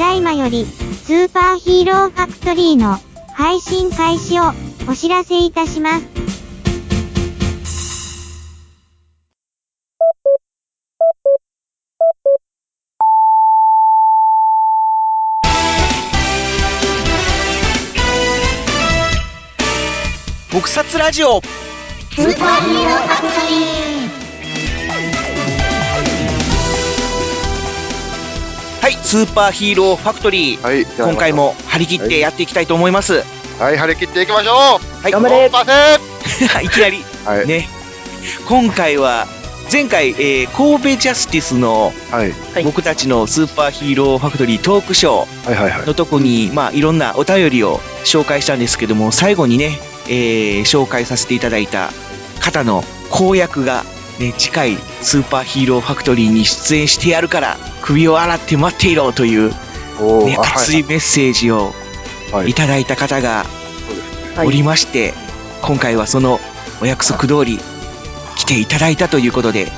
だいまより、スーパーヒーローファクトリーの配信開始をお知らせいたします。特撮ラジオスーパーヒーローファクトリーはいスーパーヒーローファクトリー。はい、今回も張り切ってやっていきたいと思います、はい、張り切っていきましょう。はい。頑張れパセ いきなり。はい、ね。今回は前回、えー神戸ジャスティスのはい、はい。僕たちのスーパーヒーローファクトリートークショーはい、はい、はい。のとこに、まあ、いろんなお便りを紹介したんですけども、最後にね、えー紹介させていただいた方の公約が、ね、次回スーパーヒーローファクトリーに出演してやるから、首を洗って待っていろという、ね、熱いメッセージをはい、はいいただいた方がおりまして、今回はそのお約束通り来ていただいたということで、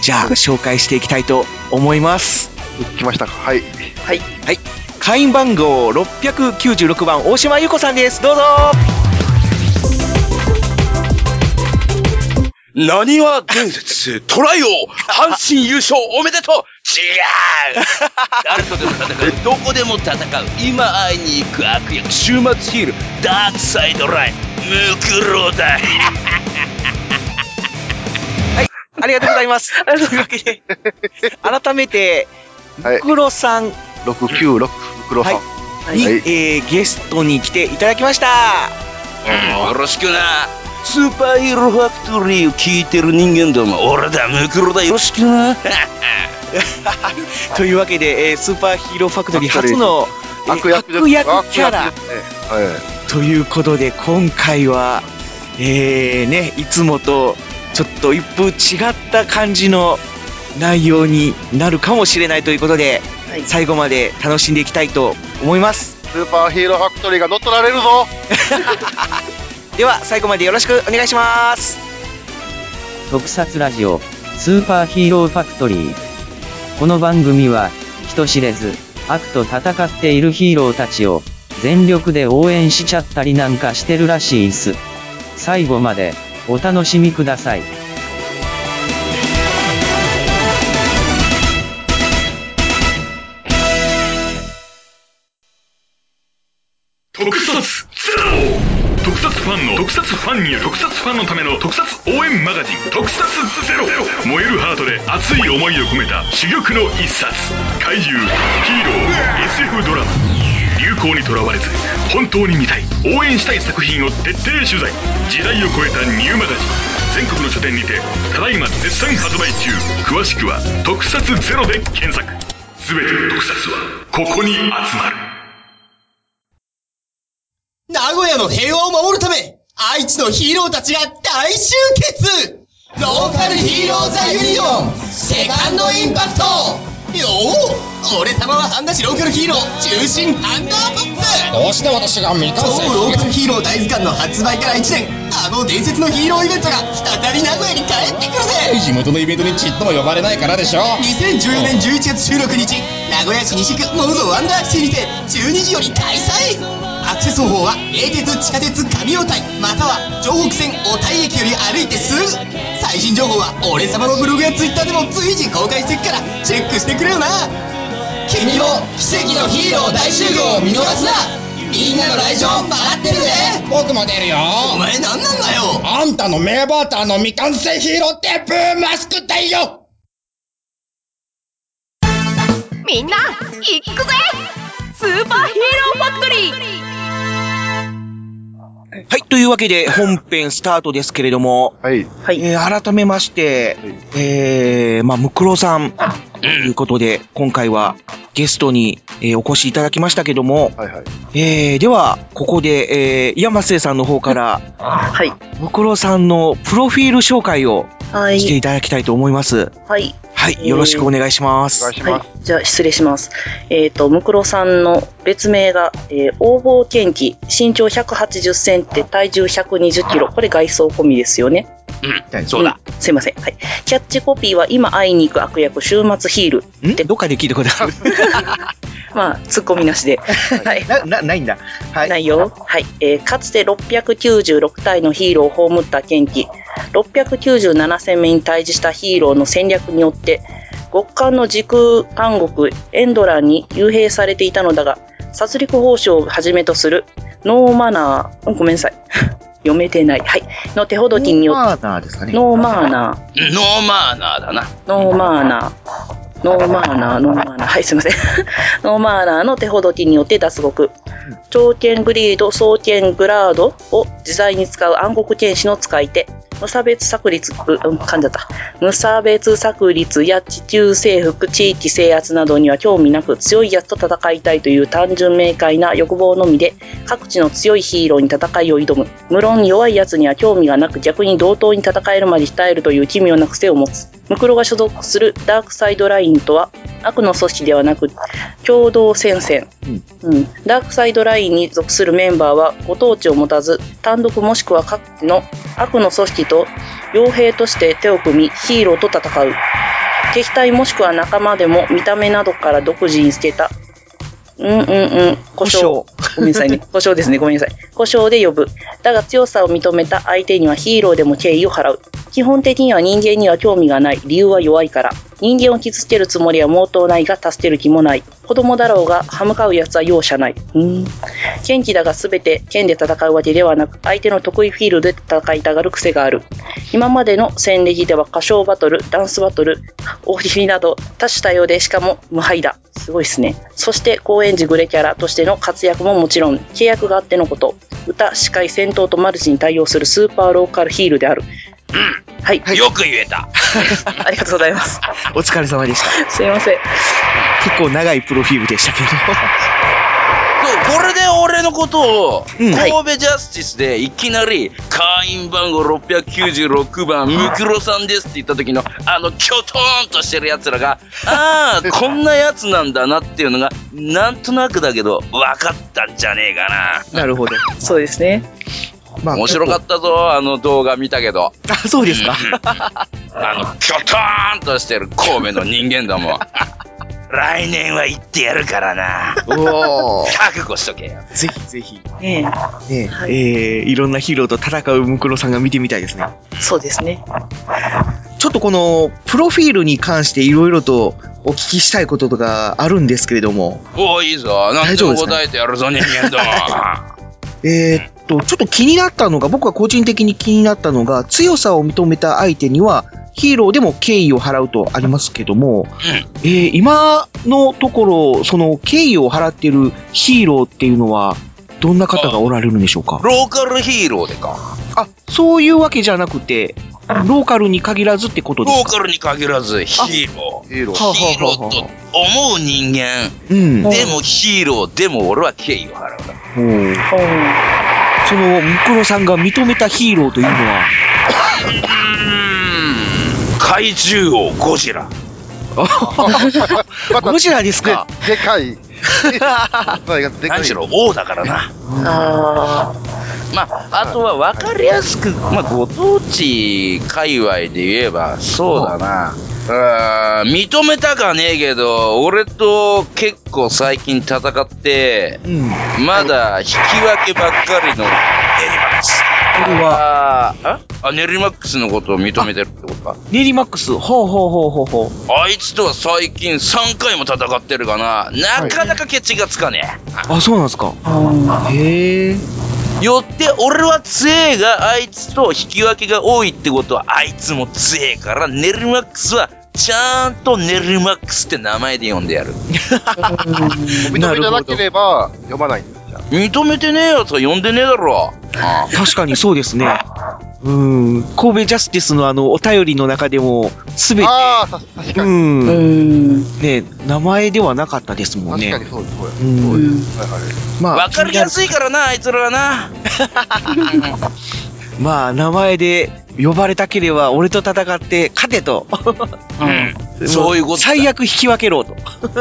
じゃあ紹介していきたいと思います。来ましたか？はい。はい。会員番号696番大島優子さんです。どうぞ何は伝説、トライを阪神優勝おめでとう違う。誰とでも戦う、どこでも戦う、今会いに行く悪役、週末ヒール、ダークサイドライン、ムクロだ。ありがとうございます。というわけで、改めて、はいムクロさん。六九六黒さん。はい。に、はい。えーゲストに来ていただきました。よろしくな。スーパーヒーローファクトリーを聞いてる人間ども、俺だ、ムクロだ、よろしくな。というわけで、えースーパーヒーローファクトリー初の、えー悪役キャラ。ということで、今回は、えー、ね、いつもとちょっと一風違った感じの内容になるかもしれないということで、はい。最後まで楽しんでいきたいと思います。スーパーヒーローファクトリーが乗っ取られるぞ。では、最後までよろしくお願いします。特撮ラジオスーパーヒーローファクトリー。この番組は人知れず悪と戦っているヒーローたちを全力で応援しちゃったりなんかしてるらしいっす。最後までお楽しみください。ファンによる特撮ファンのための特撮応援マガジン特撮ゼロ。燃えるハートで熱い思いを込めた珠玉の一冊。怪獣ヒーロー SF ドラマ。流行にとらわれず本当に見たい。応援したい作品を徹底取材。時代を超えたニューマガジン。全国の書店にてただいま絶賛発売中。詳しくは「特撮ゼロで検索。全ての特撮はここに集まる。名古屋の平和を守るため、愛知のヒーローたちが大集結。ローカルヒーローザユニオン。セカンドインパクト。よお俺様は半田市ローカルヒーロー中心ハンダーボックスどうして私が未完超成ローカルヒーロー大図鑑の発売から1年。あの伝説のヒーローイベントが再び名古屋に帰ってくるぜ。地元のイベントにちっとも呼ばれないからでしょ2014年11月16日名古屋市西区 mozoワンダーシティにて12時より開催アクセス方法は名鉄地下鉄上小田井または城北線小田井駅より歩いてすぐ最新情報は俺様のブログやツイッターでも随時公開していくからチェックしてくれよな。君も奇跡のヒーロー大集合を見逃すな。みんなの来場待ってるぜ。僕も出るよ。お前何なんだよ。あんたの名バーターの未完成ヒーローってブーマスクだよ。みんな行くぜ。スーパーヒーローファクトリーはい、というわけで本編スタートですけれども、はい。はい。えー改めまして、えー、まあ、ムクロさんということで、今回はゲストに、えーお越しいただきましたけども、はいはい。えー、では、ここで、えー、山瀬さんの方から、はい。ムクロさんのプロフィール紹介をはい。していただきたいと思います。はい。はい、よろしくお願いします。はい。じゃあ、失礼します。えっ、と、ムクロさんの別名が、えー、横暴犬気、身長180センチ、体重120キロ。これ外装込みですよね。うん、そうだ。んすいません。はい。キャッチコピーは、今会いに行く悪役、週末ヒール。ん？どっかで聞いたことある。まあ、突っ込みなしで。はい。な、な、ないんだ。はい。ないよ。はい。えーかつて696体のヒーローを葬った剣気、697戦目に対峙したヒーローの戦略によって、極寒の時空監獄エンドランに幽閉されていたのだが、殺戮法師をはじめとするノーマナー、うんごめんなさい。読めてない。はい。の手ほどきによって、ノーマーナーですかね。ノーマーナー。ノーマーナーだな。ノーマーナー。ノーマーナー、ノーマーナー。はい、すいません。ノーマーナーの手ほどきによって脱獄。長剣グリード、双剣グラードを自在に使う暗黒剣士の使い手。無差別策率、ううん、噛んじゃった。無差別策率や地球征服、地域制圧などには興味なく強いやつと戦いたいという単純明快な欲望のみで各地の強いヒーローに戦いを挑む。無論弱いやつには興味がなく逆に同等に戦えるまで鍛えるという奇妙な癖を持つ。ムクロが所属するダークサイドラインとは悪の組織ではなく共同戦線、うん、ダークサイドラインに属するメンバーはご当地を持たず単独もしくは各地の悪の組織と傭兵として手を組みヒーローと戦う。敵対もしくは仲間でも見た目などから独自につけた。うんうんうん。故障。ごめんなさいね。故障ですね。ごめんなさい。故障で呼ぶ。だが強さを認めた相手にはヒーローでも敬意を払う。基本的には人間には興味がない。理由は弱いから人間を傷つけるつもりは毛頭ないが助ける気もない。子供だろうが歯向かう奴は容赦ない。うん。剣気だが全て剣で戦うわけではなく相手の得意フィールドで戦いたがる癖がある。今までの戦歴では歌唱バトルダンスバトル大喜利など多種多様でしかも無敗だ。すごいですね。そして高円寺グレキャラとしての活躍ももちろん契約があってのこと。歌司会戦闘とマルチに対応するスーパーローカルヒールである。はい、よく言えた。ありがとうございます。お疲れ様でした。すいません。結構長いプロフィールでしたけど。そうこれで俺のことを、うん。神戸ジャスティスでいきなり、会員番号696番、ムクロさんですって言った時の、あの、キョトーンとしてる奴らが、ああ、こんなやつなんだなっていうのが、なんとなくだけど、分かったんじゃねえかなるほど。そうですねまな。面白かったぞ、あの動画見たけど。あ、そうですか。あの、キョトーンとしてる神戸の人間ども。来年は行ってやるからな。おー覚悟しとけよ。ぜひぜひ。ねねえ、えーいろんなヒーローと戦うムクロさんが見てみたいですね。そうですねちょっとこの、プロフィールに関していろいろとお聞きしたいこととかあるんですけれども、おーいいぞ。何でも答えてやるぞ、人間ども。えーっと、ちょっと気になったのが、僕は個人的に気になったのが、強さを認めた相手には、ヒーローでも敬意を払うとありますけども、えー今のところ、その敬意を払っているヒーローっていうのは、どんな方がおられるんでしょうか？ローカルヒーローでか。あ、そういうわけじゃなくて、ローカルに限らずってことですか？ローカルに限らずヒーロー。ヒーロー。ヒーローと思う人間。うん。でもヒーロー、でも俺は敬意を払う。ほうその、ムクロさんが認めたヒーローというのは、うーん。怪獣王ゴジラ。ゴジラですか？ででかい。でかい。何しろ王だからな。あまあ、あとは分かりやすく、まあ、ご当地界隈で言えば、そうだな。うーん認めたかねえけど、俺と結構最近戦って、うん。まだ引き分けばっかりのネリマックス。これは、ああ、ネリマックスのことを認めてるってことか。ネリマックス、ほうほうほうほうほう。あいつとは最近3回も戦ってるがな、なかなかケチがつかねえ。あ、そうなんですか。へえ。よって俺は強えがあいつと引き分けが多いってことはあいつも強えからネルマックスはちゃんとネルマックスって名前で呼んでやる。認めてなければ読まない認めてねえやつは呼んでねえだろあ確かにそうですね。うん。神戸ジャスティスのあの、お便りの中でも、すべて、ああ、た確かうに。ーうんん。ね、名前ではなかったですもんね確かに。そうです。そうです。うんそうですはいはい。まあ、わかりやすいからなあいつらはな まあ、名前で呼ばれたければ、俺と戦って勝てと。うん そういうことだ最悪引き分けろと。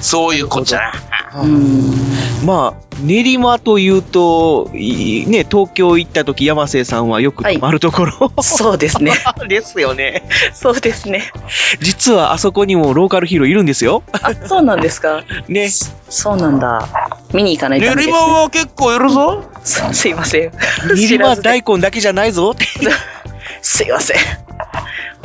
そういうこっちゃな。まあ、練馬というと、いね、東京行った時、山瀬さんはよく泊まるところ、そうですね。ですよね。そうですね。実はあそこにもローカルヒーローいるんですよ。あ、そうなんですか。ね。そうなんだ。見に行かないとダメです、練馬は結構いるぞ。すすいません。練馬大根だけじゃないぞって。すいません。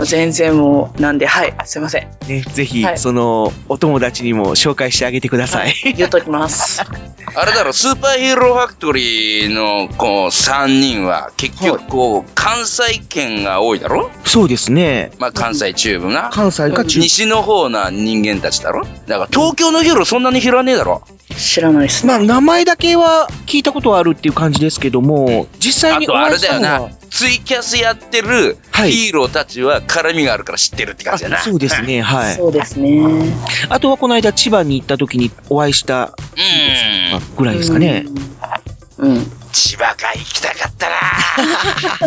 全然もう、なんで、はい、すいません。ね、ぜひ、はいその、お友達にも紹介してあげてください。言っときます。あれだろ、スーパーヒーローファクトリーの、こう、3人は、結局、こう、関西圏が多いだろ？そうですね。まあ、関西中部な。関西か中部西の方な人間たちだろ？だから、東京のヒーローそんなに知らねえだろ？知らないっすまあ、名前だけは聞いたことはあるっていう感じですけども、実際にあと、あお会いしたれだよな。ツイキャスやってるヒーローたちは絡みがあるから知ってるって感じだな。そうですね、はい。そうですね。あとはこの間千葉に行った時にお会いしたうん。ぐらいですかね。うん。千葉か行きたかったな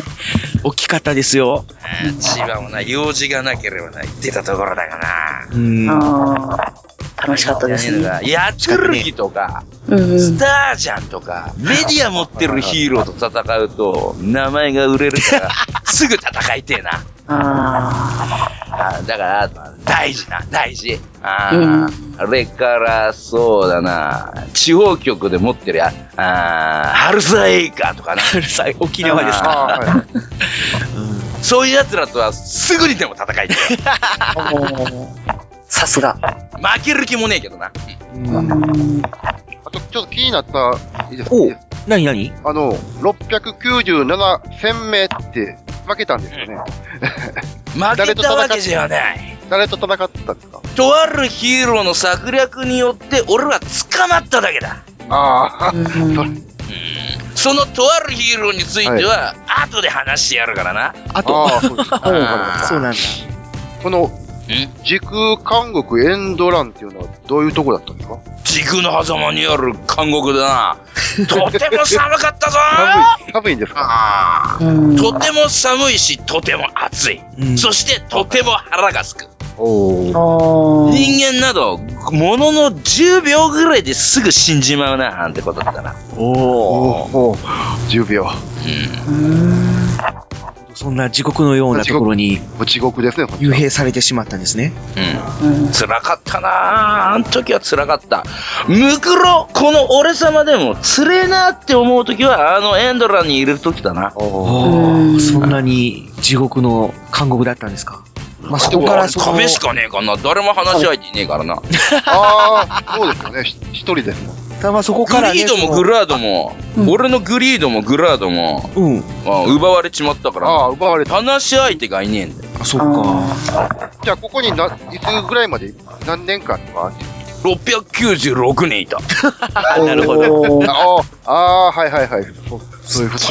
大きかったですよ。うん千葉もな、用事がなければな、行ってたところだがな。うん。ああ、楽しかったですね。やつるぎとか、スタージャンとか、メディア持ってるヒーローと戦うと、名前が売れるから、すぐ戦いてえな。ああだから、大事な、大事。あうんーあれから、そうだな、地方局で持ってるや、あーハルサエイカーとかな。うるさい、沖縄ですあか。あ、はい。そういう奴らとはすぐにでも戦いてえ。あ。おーさすが。負ける気もねえけどな。うん。あと、ちょっと気になった、いいですか？おいいですなになにあの、697戦目って負けたんですよね。負けたわけじゃない。誰と戦ったんですか？とあるヒーローの策略によって俺は捕まっただけだ。ああ、うん。それ。そのとあるヒーローについては、後で話してやるからな。あと、そうなんだ。この、ん時空監獄エンドランっていうのはどういうとこだったんですか？時空の狭間にある監獄だな。とても寒かったぞ寒い、寒いんですか？とても寒いし、とても暑い。うんそして、とても腹がすく。人間など、ものの10秒ぐらいですぐ死んじまうな、なんてことだったな。お。お、10秒。うん。うんそんな地獄のようなところにもう地獄ですね、幽は閉されてしまったんですね。うん。うん辛かったなああの時は辛かった。ムクロ、この俺様でも辛えなって思う時は、あのエンドラにいる時だな。おお。そんなに地獄の監獄だったんですか？まあ、そこからその、壁しかねえかな。誰も話し相手いねえからな。ああ、そうですよね。ひ一人ですもん。たまあそこグからね、リードもグラードも、うん俺のグリードもグラードも、うん。まあ奪われちまったからああ、奪われた。話し相手がいねえんだよ。あ、そっか。あじゃあ、ここにな、いつぐらいまで、何年間とか696年いた。ーなるほど。ああ、はいはいはい。そういうこと。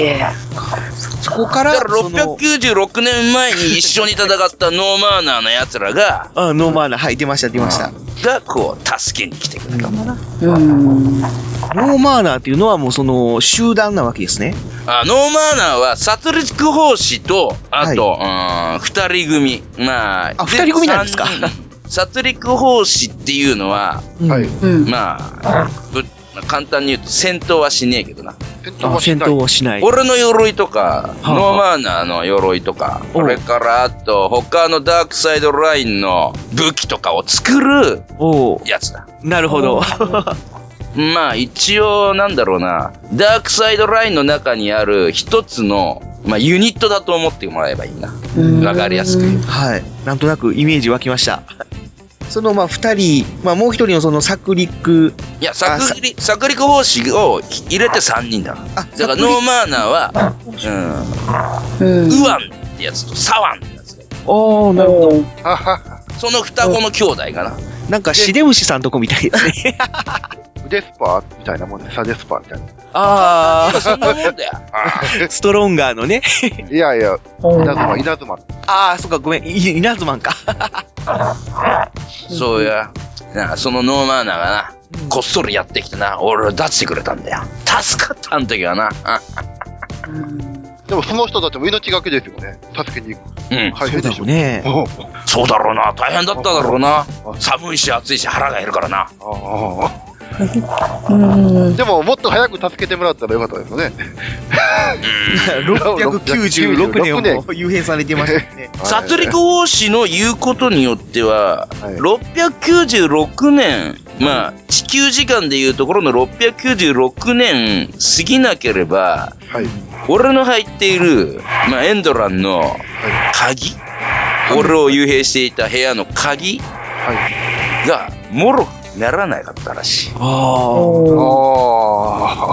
そこから、だからその696年前に一緒に戦ったノーマーナーの奴らが、あ、ノーマーナ、はい、出ました、出ました。がこう、助けに来てくれたんだな。うん。ノーマーナーっていうのはもうその、集団なわけですね。あノーマーナーは殺戮法師と、あと、うん、二人組。まあ、あ二人組なんですか？殺戮法師っていうのは、はい。うん。まあ、ぶまあ簡単に言うと戦闘はしねえけどな。戦闘はしない闘をしない。俺の鎧とか、はあノーマーナーの鎧とか、おうそれからあと、他のダークサイドラインの武器とかを作るおおやつだ。なるほど。まあ一応なんだろうな、ダークサイドラインの中にある一つの、まあユニットだと思ってもらえばいいな。うんわかりやすく。はい。なんとなくイメージ湧きました。その、まあ、二人、まあ、もう一人のその、サクリック、いや、殺戮、殺戮法師を入れて3人だ。あ、だからノーマーナーは、うん、うん。ウワンってやつとサワンってやつがいるおー、なるほど。は はその双子の兄弟かな。なんか、シデムシさんとこみたいですね。腕スパーみたいなもんで、サデスパーみたいな。あそんなもんだよ。ー、ストロンガーのね。いやいや、お稲妻、ー稲妻。あー、そっか、ごめん。い稲妻か。そうや。なあそのノーマーナーがな、こっそりやってきてな、俺を出してくれたんだよ。助かったあの時はな。あでもその人たちも命がけですよね。助けに行く。うん。大変でしょ。ね。そうだろうな。大変だっただろうな。寒いし暑いし腹が減るからな。うん。でも、もっと早く助けてもらったらよかったですよね。696年も幽閉されてましたね。殺戮王子の言うことによっては、696年、まあ、地球時間でいうところの696年過ぎなければ、俺の入っている、まあ、エンドランの鍵、俺を幽閉していた部屋の鍵が、もろくならなかったらしい。あ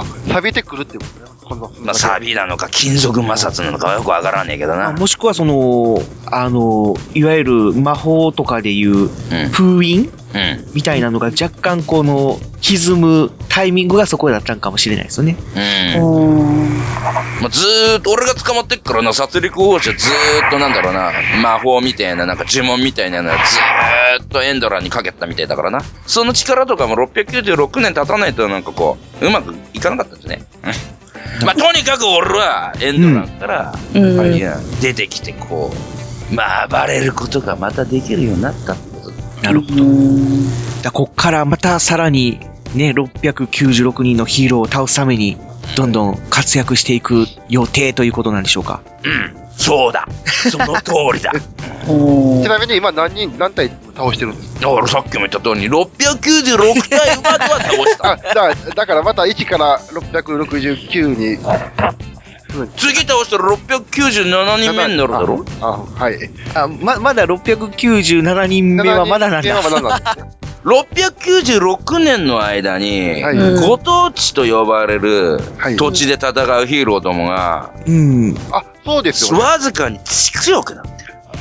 あ。錆びてくるってことね。こんなまあ、サビなのか金属摩擦なのかはよくわからんねえけどな。もしくはその、あの、いわゆる魔法とかでいう封印、うん。みたいなのが若干この歪むタイミングがそこだったんかもしれないですよね。うん。まあ、ずーっと、俺が捕まってっからな、殺戮王子はずーっとなんだろうな、魔法みたいな、なんか呪文みたいなのはずーっとエンドランにかけてたみたいだからな。その力とかも696年経たないとなんかこう、うまくいかなかったんですね。うんまあ、とにかく俺はエンドランから、うんいや出てきてこう、まあ、暴れることがまたできるようになったってことだ。なるほど。だこっからまたさらにね、696人のヒーローを倒すために、どんどん活躍していく予定ということなんでしょうか？うん、そうだ。その通りだ。ちなみに今何人、何体倒してるんですだからさっきも言った通りに、696体までは倒した。かあだだからまた1から669に。次倒したら697人目になるだろ？あ、はい。あ、ま、まだ697人目はまだなんだ。696年の間に、はいご当地と呼ばれる土地で戦うヒーローどもが、うん。あ、そうですよ、ね。わずかに強くなる。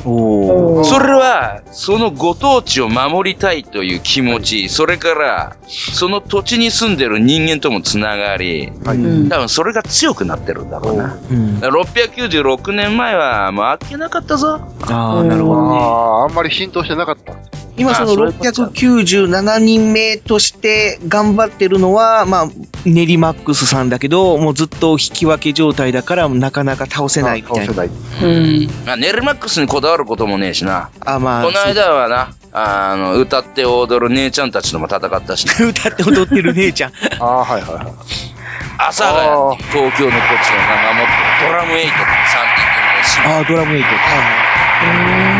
それは、そのご当地を守りたいという気持ち、それから、その土地に住んでる人間ともつながり、多分それが強くなってるんだろうな。うん。だから696年前は、もうあっけなかったぞ。ああ、なるほどね。ああ、あんまり浸透してなかった。今そのあそういうことだ697人目として頑張ってるのは、まあ、ネリマックスさんだけど、もうずっと引き分け状態だから、なかなか倒せないみたいな。ない。うん。まあ、ネルマックスにこだわることもねえしな。あ、まあ、この間はな、あの、歌って踊る姉ちゃんたちとも戦ったしな。そ う歌って踊ってる姉ちゃん。ああ、はいはいはい。阿佐東京の土地をな守ってるドラムエイトって3人組のああ、ドラムエイト。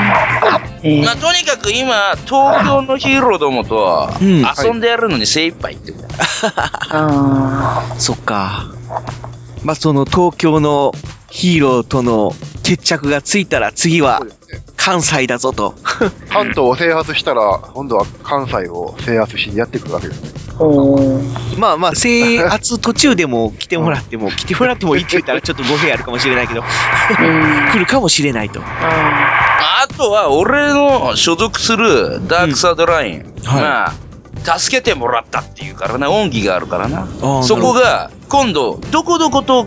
えまあ、とにかく今、東京のヒーローどもとうん。遊んでやるのに精一杯ってことだよ あそっか。まあ、その東京のヒーローとの決着がついたら次は。関西だぞと。関東を制圧したら、今度は関西を制圧しにやってくるわけですね。まあまあ、制圧途中でも来てもらっても、来てもらってもいいって言ったらちょっと語弊あるかもしれないけど、うん。来るかもしれないと。ああとは、俺の所属するダークサードライン。はいまあ、助けてもらったっていうからな、恩義があるからな。ーそこが、今度、どこどこと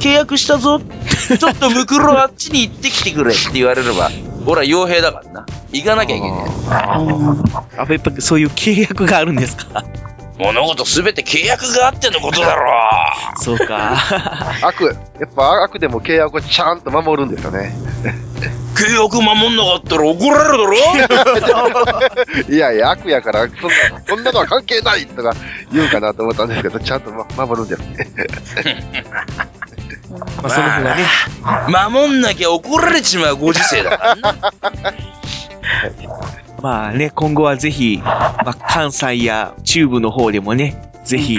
契約したぞ。ちょっとムクロあっちに行ってきてくれって言われれば、俺は傭兵だからな。行かなきゃいけない。あ、やっぱそういう契約があるんですか？物事すべて契約があってのことだろそうか。悪、やっぱ悪でも契約をちゃんと守るんですよね。契約守んなかったら怒られるだろ？いやいや、悪やから、そんな、そんなのは関係ないとか言うかなと思ったんですけど、ちゃんと、ま、守るんですね。まあ、その辺はね、守んなきゃ怒られちまうご時世だからな。まあね、今後はぜひ、まあ、関西や中部の方でもね、ぜひ、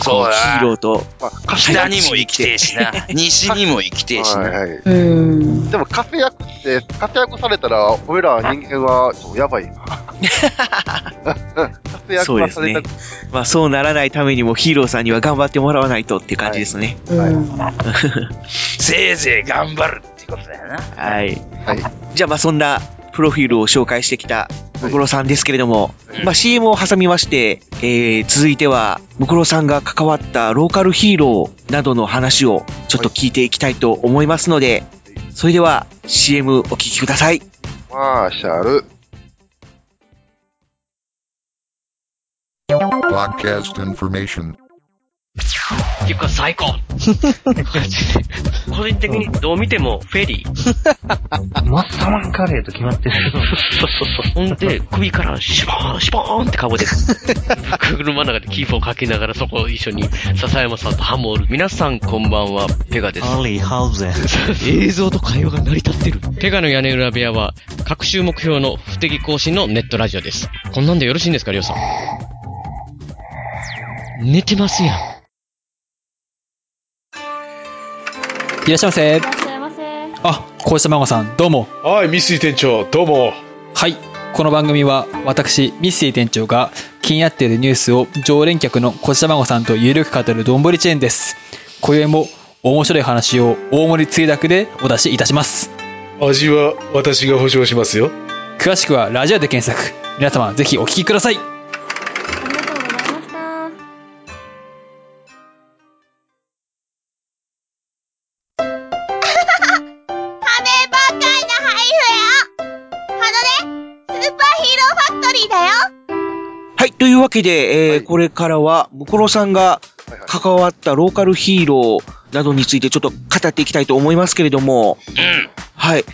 そうだヒーローと、まあ、北にも行きてえしな。西にも行きてえしな。はいはい。ーうん。でも活躍って、活躍されたら、俺ら人間は、そうやばいな。活躍そうですねはされた。。まあそうならないためにもヒーローさんには頑張ってもらわないとっていう感じですね。うん。せいぜい頑張るってことだよな。はい。はい。じゃあまあそんなプロフィールを紹介してきたムクロさんですけれども、まあ CM を挟みまして、えー、続いてはムクロさんが関わったローカルヒーローなどの話をちょっと聞いていきたいと思いますので、それでは CM お聞きください。マーシャル。Podcast information. っていうか最高個人的にどう見てもフェリー。マッサマンカレーと決まってる。そうそうそう。ほんで、首からシュボーン、シュボーンって顔で、車の中でキーポンかけながらそこを一緒に笹山さんとハモる。皆さんこんばんは、ペガです。アリーハウゼン。映像と会話が成り立ってる。ペガの屋根裏部屋は、各週目標の不適更新のネットラジオです。こんなんでよろしいんですか、りょうさん。寝てますやん。いらっしゃいませ。あ、小石孫さん、どうも。はい、ミスイ店長、どうも。はい。この番組は、私、ミッシー店長が気になっているニュースを常連客の小石孫さんとゆるく語るどんぶりチェーンです。今宵も面白い話を大盛りつゆだくでお出しいたします。味は私が保証しますよ。詳しくはラジオで検索。皆様、ぜひお聞きください。けで、えーこれからは、ムコロさんが関わったローカルヒーローなどについてちょっと語っていきたいと思いますけれども、はい。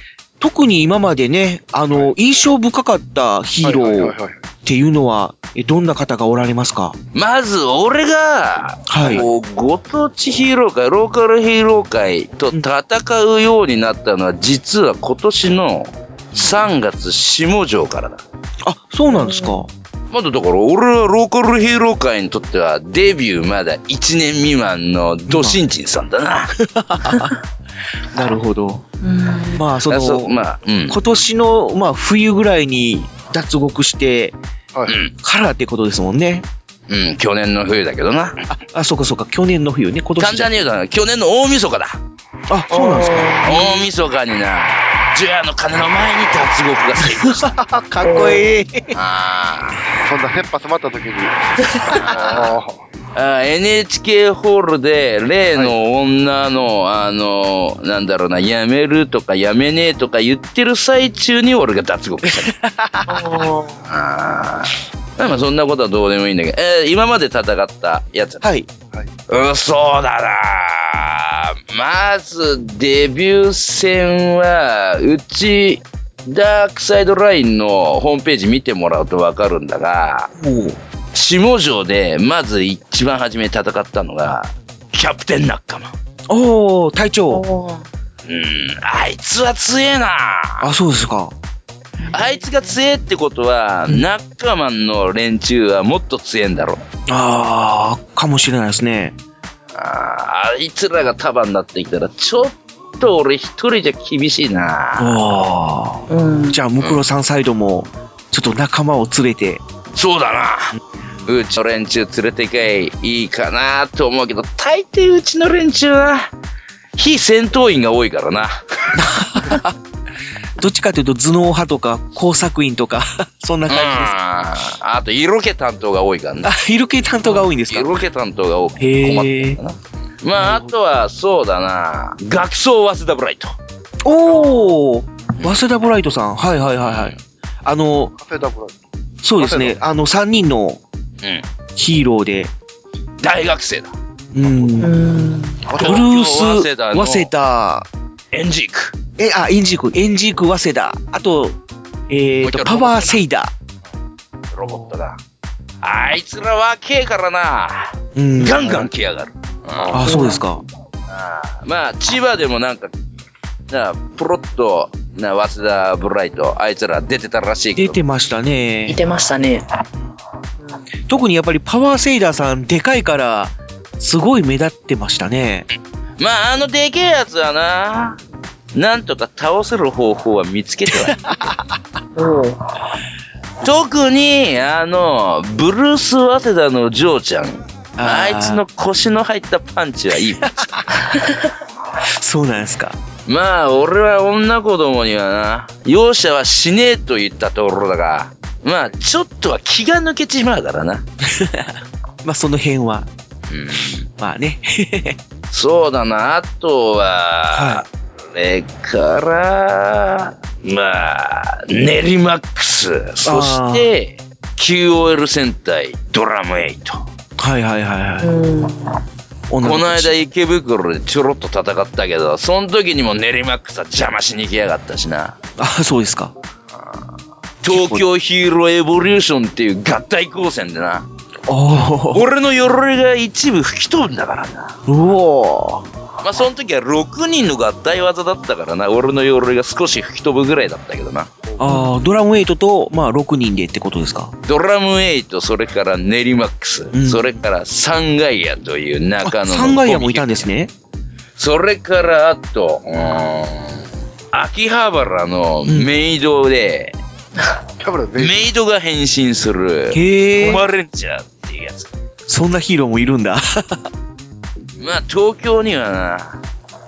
特に今までね、あの、印象深かったヒーローっていうのは、えどんな方がおられますか？まず、俺が、こうご当地ヒーロー界、ローカルヒーロー界と戦うようになったのは、実は今年の3月下条からだ。あ、そうなんですかまだだから、俺はローカルヒーロー界にとっては、デビューまだ1年未満のド新人さんだな。なるほど。まあ、そあその、うまあ、うん。今年の、まあ、冬ぐらいに脱獄して、からってことですもんね。うん、去年の冬だけどな。あ、そうかそうか、去年の冬ね、今年簡単に言うとな、去年の大晦日だ。あ、そうなんですか。大晦日にな、除夜の鐘の前に脱獄が成功した。かっこいい。あそんな切羽詰まった時に。あ NHK ホールで、例の女の、あの、なんだろうな、やめるとかやめねえとか言ってる最中に俺が脱獄した。あーまあそんなことはどうでもいいんだけど、えー今まで戦ったやつ。はい。うん、そうだなまず、デビュー戦は、うち、ダークサイドラインのホームページ見てもらうとわかるんだが、下条で、まず一番初めに戦ったのが、キャプテンナッカマン。おー、隊長。うん、あいつは強えなあ、そうですか。あいつが強えってことは、ナッカマンの連中はもっと強えんだろう。あー、かもしれないですね。あいつらが束になってきたら、ちょっと俺一人じゃ厳しいな。あー。じゃあ、ムクロさんサイドも、ちょっと仲間を連れて。そうだな。うちの連中連れていけばいいかなと思うけど、大抵うちの連中は、非戦闘員が多いからな。どっちかというと頭脳派とか工作員とか、そんな感じです。ああと、色気担当が多いからな。あ、色気担当が多いんですか？色気担当が多くへー困ってるかな。まあ、あとは、そうだな。学装早稲田ブライト。おー早稲田ブライトさん。はいはいはいはい。あの、早稲田ブライそうですね。あの、3人のうん。ヒーローで、大学生だ。うん。ブルース、早稲田の早稲田、エンジーク。え、あ、エンジーク、エンジーク、早稲田。あと、えーと、パワーセイダロボットだ。あいつら若えからな。ー。うん。ガンガン来やがる。あ、そうですか。まあ、千葉でもなんか、なプロッと、な、早稲田ブライト、あいつら出てたらしいけど。出てましたね。見てましたね。特にやっぱりパワーセイダーさん、でかいから、すごい目立ってましたね。まあ、あのでけえやつはな、なんとか倒せる方法は見つけてはいる 特に、あの、ブルース・早稲田のジョーちゃん。あーあいつの腰の入ったパンチはいいパンチ。そうなんですか。まあ、俺は女子供にはな、容赦はしねえと言ったところだが、まあ、ちょっとは気が抜けちまうからな。まあ、その辺は。まあね。そうだな、あとは、それから、まあ、ネリマックス、そして、QOL 戦隊ドラム8。はいはいはいはい。この間池袋でちょろっと戦ったけど、その時にも練馬草邪魔しに来やがったしな。あ、そうですか。東京ヒーローエボリューションっていう合体光線でな。お俺の鎧が一部吹き飛ぶんだからな。うおまあその時は6人の合体技だったからな。俺の鎧が少し吹き飛ぶぐらいだったけどな。ああ、ドラムエイトと、まあ、6人でってことですか？ドラムエイト、それからネリマックス、それからサンガイアという中野の。サンガイアもいたんですね。それから、あと、うーん、秋葉原のメイドで、メイドが変身する、へーコマレンジャーいうやつ。そんなヒーローもいるんだ。まあ、東京にはな、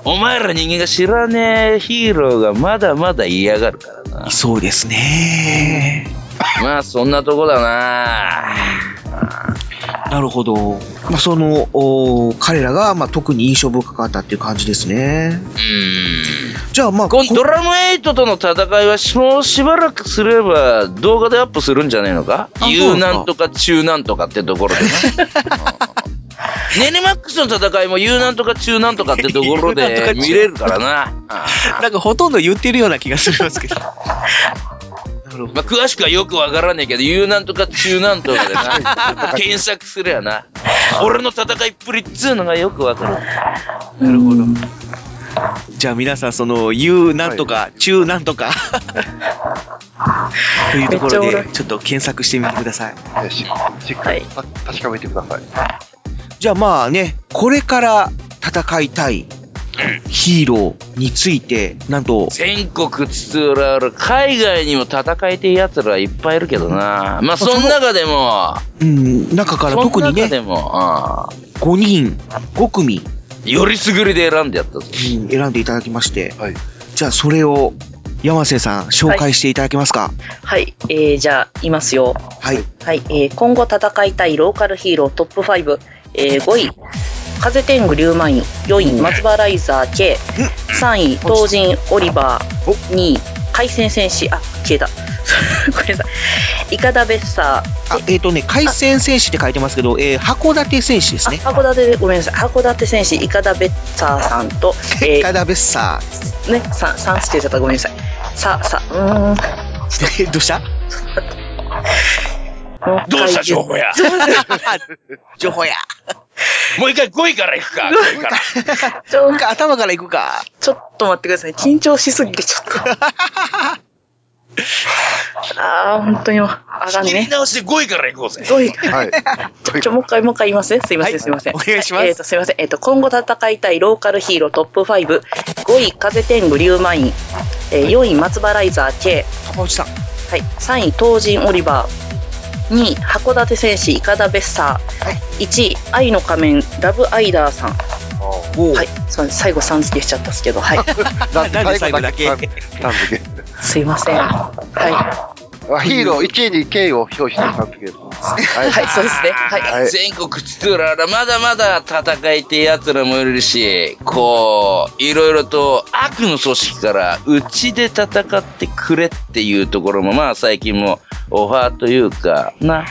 お前ら人間が知らねえヒーローがまだまだ嫌がるからな。そうですね。まあ、そんなとこだな。なるほど。まあ、その、お彼らが、まあ、特に印象深かったっていう感じですね。じゃあ、まあ、このドラムエイトとの戦いは、もうしばらくすれば動画でアップするんじゃねえのか？あ ?U なんとか中なんとかってところでな。ネネマックスの戦いも U なんとか中なんとかって ところで見れるからな。なんかほとんど言ってるような気がしますけど。まあ、詳しくはよくわからねえけど、U なんとか中なんとかでな、検索すりゃな、俺の戦いっぷりっつうのがよくわかる。なるほど。じゃあ皆さん、その、U なんとか、中なんとか、というところで、ちょっと検索してみてください。ししっかりた確かめてください。じゃあまあね、これから戦いたいヒーローについて、なんと、全国津々浦々、海外にも戦いてえ奴らいっぱいいるけどな。まあ、その中でも、うん、中から特にね、でも、5人、5組、よりすぐりで選んでやったぞ。うん選んでいただきまして、じゃあそれを、山瀬さん、紹介していただけますか？はい、えー、じゃあ、いますよ。はい。はい、えー、今後戦いたいローカルヒーロートップ5、えー、5位、風天狗竜舞院、4位、松原ライザー K、3位、東神オリバー、2位、海戦戦士、あ、消えた。ごめんなさい。イカダベッサー、あ、えっ、とね、海戦戦士って書いてますけど、えー函館戦士ですね。函館でごめんなさい。函館戦士イカダベッサーさんと、えー、イカダベッサー。ねささんつけちゃった。ごめんなさい。ささうーん。えどうした？どうした情報や情報や。もう一回5位から行くか、5位から。ちょ頭から行くか。ちょっと待ってください。緊張しすぎてちょっと。ああ本当にあかん切りね直して5位から行こうぜ。5位。ちょちょもう一回もう一回言いますね。すいません、すいません。お願いします。えっ、とすいません。えっ、と今後戦いたいローカルヒーロートップ55位風天狗竜舞院、えー、4位松原ライザー K 高内さんはい。3位東神オリバー2位函館戦士イカダベッサー、1位愛の仮面ラブアイダーさん。はい。そう最後さん付けしちゃったんですけどはい。なんで最後だけ？すいません。はあヒーロー1位に K を表してさん付ける。はいはいそうですね。はい。全国津々浦々、まだまだ戦いてえ奴らもいるし、こう、いろいろと悪の組織からうちで戦ってくれっていうところも、まあ最近もオファーというか、な、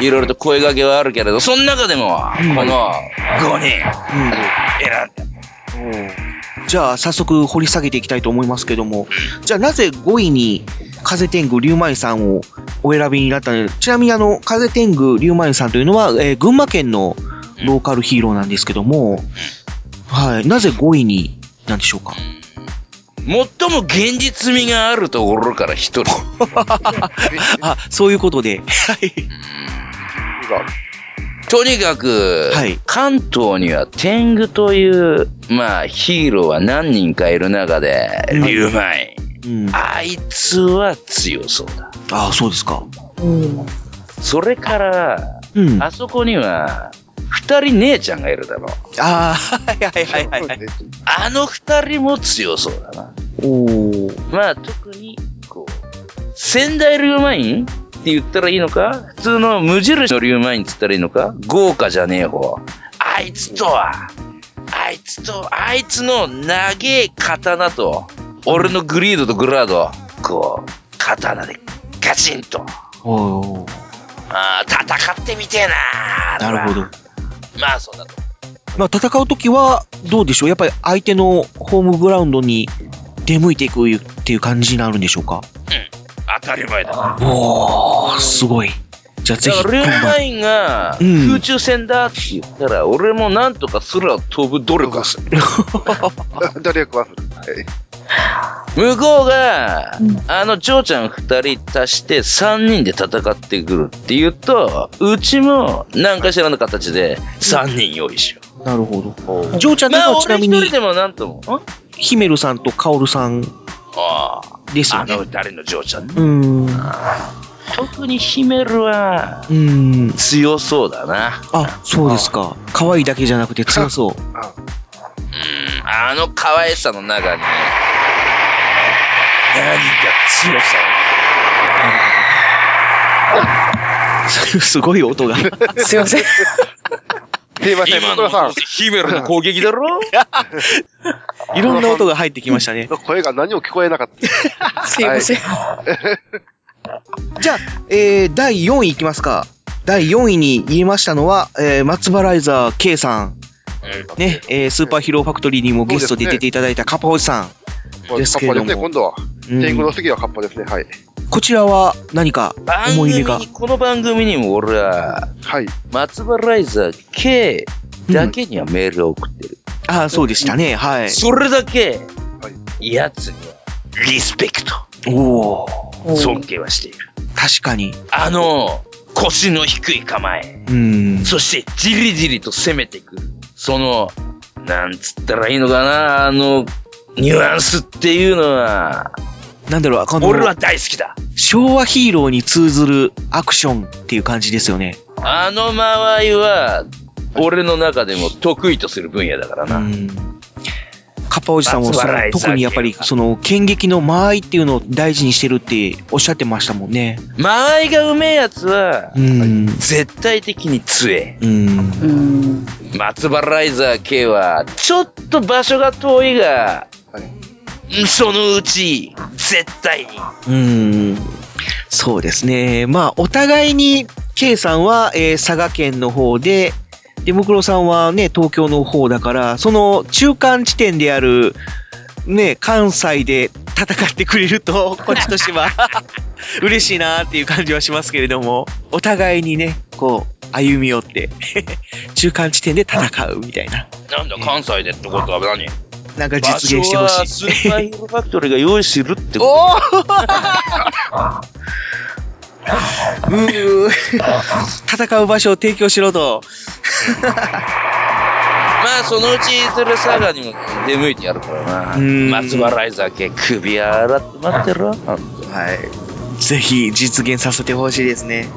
いろいろと声掛けはあるけれど、その中でも、この5人、選んで。じゃあ、早速掘り下げていきたいと思いますけども、じゃあなぜ5位に風天狗竜舞さんをお選びになったの？ちなみにあの、風天狗竜舞さんというのは、えー群馬県のローカルヒーローなんですけども、はい、なぜ5位になんでしょうか？最も現実味があるところから一人。あ、そういうことで。とにかく、関東には天狗という、まあ、ヒーローは何人かいる中で、竜舞。あいつは強そうだ。ああ、そうですか。それから、あそこには、二人姉ちゃんがいるだろう。ああ、はいはいはいはいはい。あの二人も強そうだな。おまあ、特に、こう、仙台竜舞院って言ったらいいのか普通の無印の竜舞院って言ったらいいのか豪華じゃねえ方。あいつとは、あいつと、あいつの長え刀と、俺のグリードとグラード、こう、刀でガチンと、おーあー戦ってみてえななるほど。まあ、そうだと。まあ、戦うときは、どうでしょう？やっぱり相手のホームグラウンドに出向いていくっていう感じになるんでしょうか？当たり前だ。おー、すごい。じゃあぜひだから、ルーマインがうん空中戦だって言ったら、俺もなんとか空を飛ぶ努力をする。努力はする。はい。向こうが、あの、ジョーちゃん二人足して三人で戦ってくるって言うと、うちも何かしらの形で三人用意しよう。なるほど。ジョーちゃんとまあ、はちなみに俺一人、でもなんとも。ん？ヒメルさんとカオルさんああ、ですよね。あの誰のジョーちゃんね。うーん。う特にヒメルはーん。強そうだな。あ、そうですか。可愛いだけじゃなくて強そう。うん、あの可愛さの中に、何か強さ すごい音が。すいません。すいません、今のさん。ヒメルの攻撃だろ？いろんな音が入ってきましたね。声が何も聞こえなかった。すいません。じゃあ、えー、第4位いきますか。第4位に入れましたのは、えー、松原イザー K さん。ね、えー、スーパーヒーローファクトリーにもゲストで出ていただいたカッパおじさん。ですけれどもカッパですね、今度は。うん天狗の次はカッパですね、はい。こちらは何か番思い入れが？この番組にも俺は、はい。松原イザー K だけにはメールを送ってる。ああ、そうでしたね。はい。それだけ、やつにはリスペクト、おお尊敬はしている。確かに。あの、腰の低い構え。うん。そして、じりじりと攻めてくる。その、なんつったらいいのかな、あの、ニュアンスっていうのは、なんだろう、この俺は大好きだ。昭和ヒーローに通ずるアクションっていう感じですよね。あの間合いは、俺の中でも得意とする分野だからな。カッパおじさんもそ特にやっぱりその剣撃の間合いっていうのを大事にしてるっておっしゃってましたもんね。間合いがうめえやつは、うん。絶対的に強え。うん。松原ライザー K は、ちょっと場所が遠いが、うんそのうち、絶対に。うん。そうですね。まあ、お互いに、K さんは、えー佐賀県の方で、で、ムクロさんはね、東京の方だから、その中間地点である、ね、関西で戦ってくれると、こっちとしては、嬉しいなっていう感じはしますけれども、お互いにね、こう、歩み寄って、中間地点で戦うみたいな。なんだ、関西でってことは何？なんか実現してほしい。スーパーヒーローファクトリーが用意するってことお うー戦う場所を提供しろと。まあ、そのうち、それ佐賀にも出向いてやるからな。ん松原ライザー K、首洗って待ってろ。はい。ぜひ実現させてほしいですね。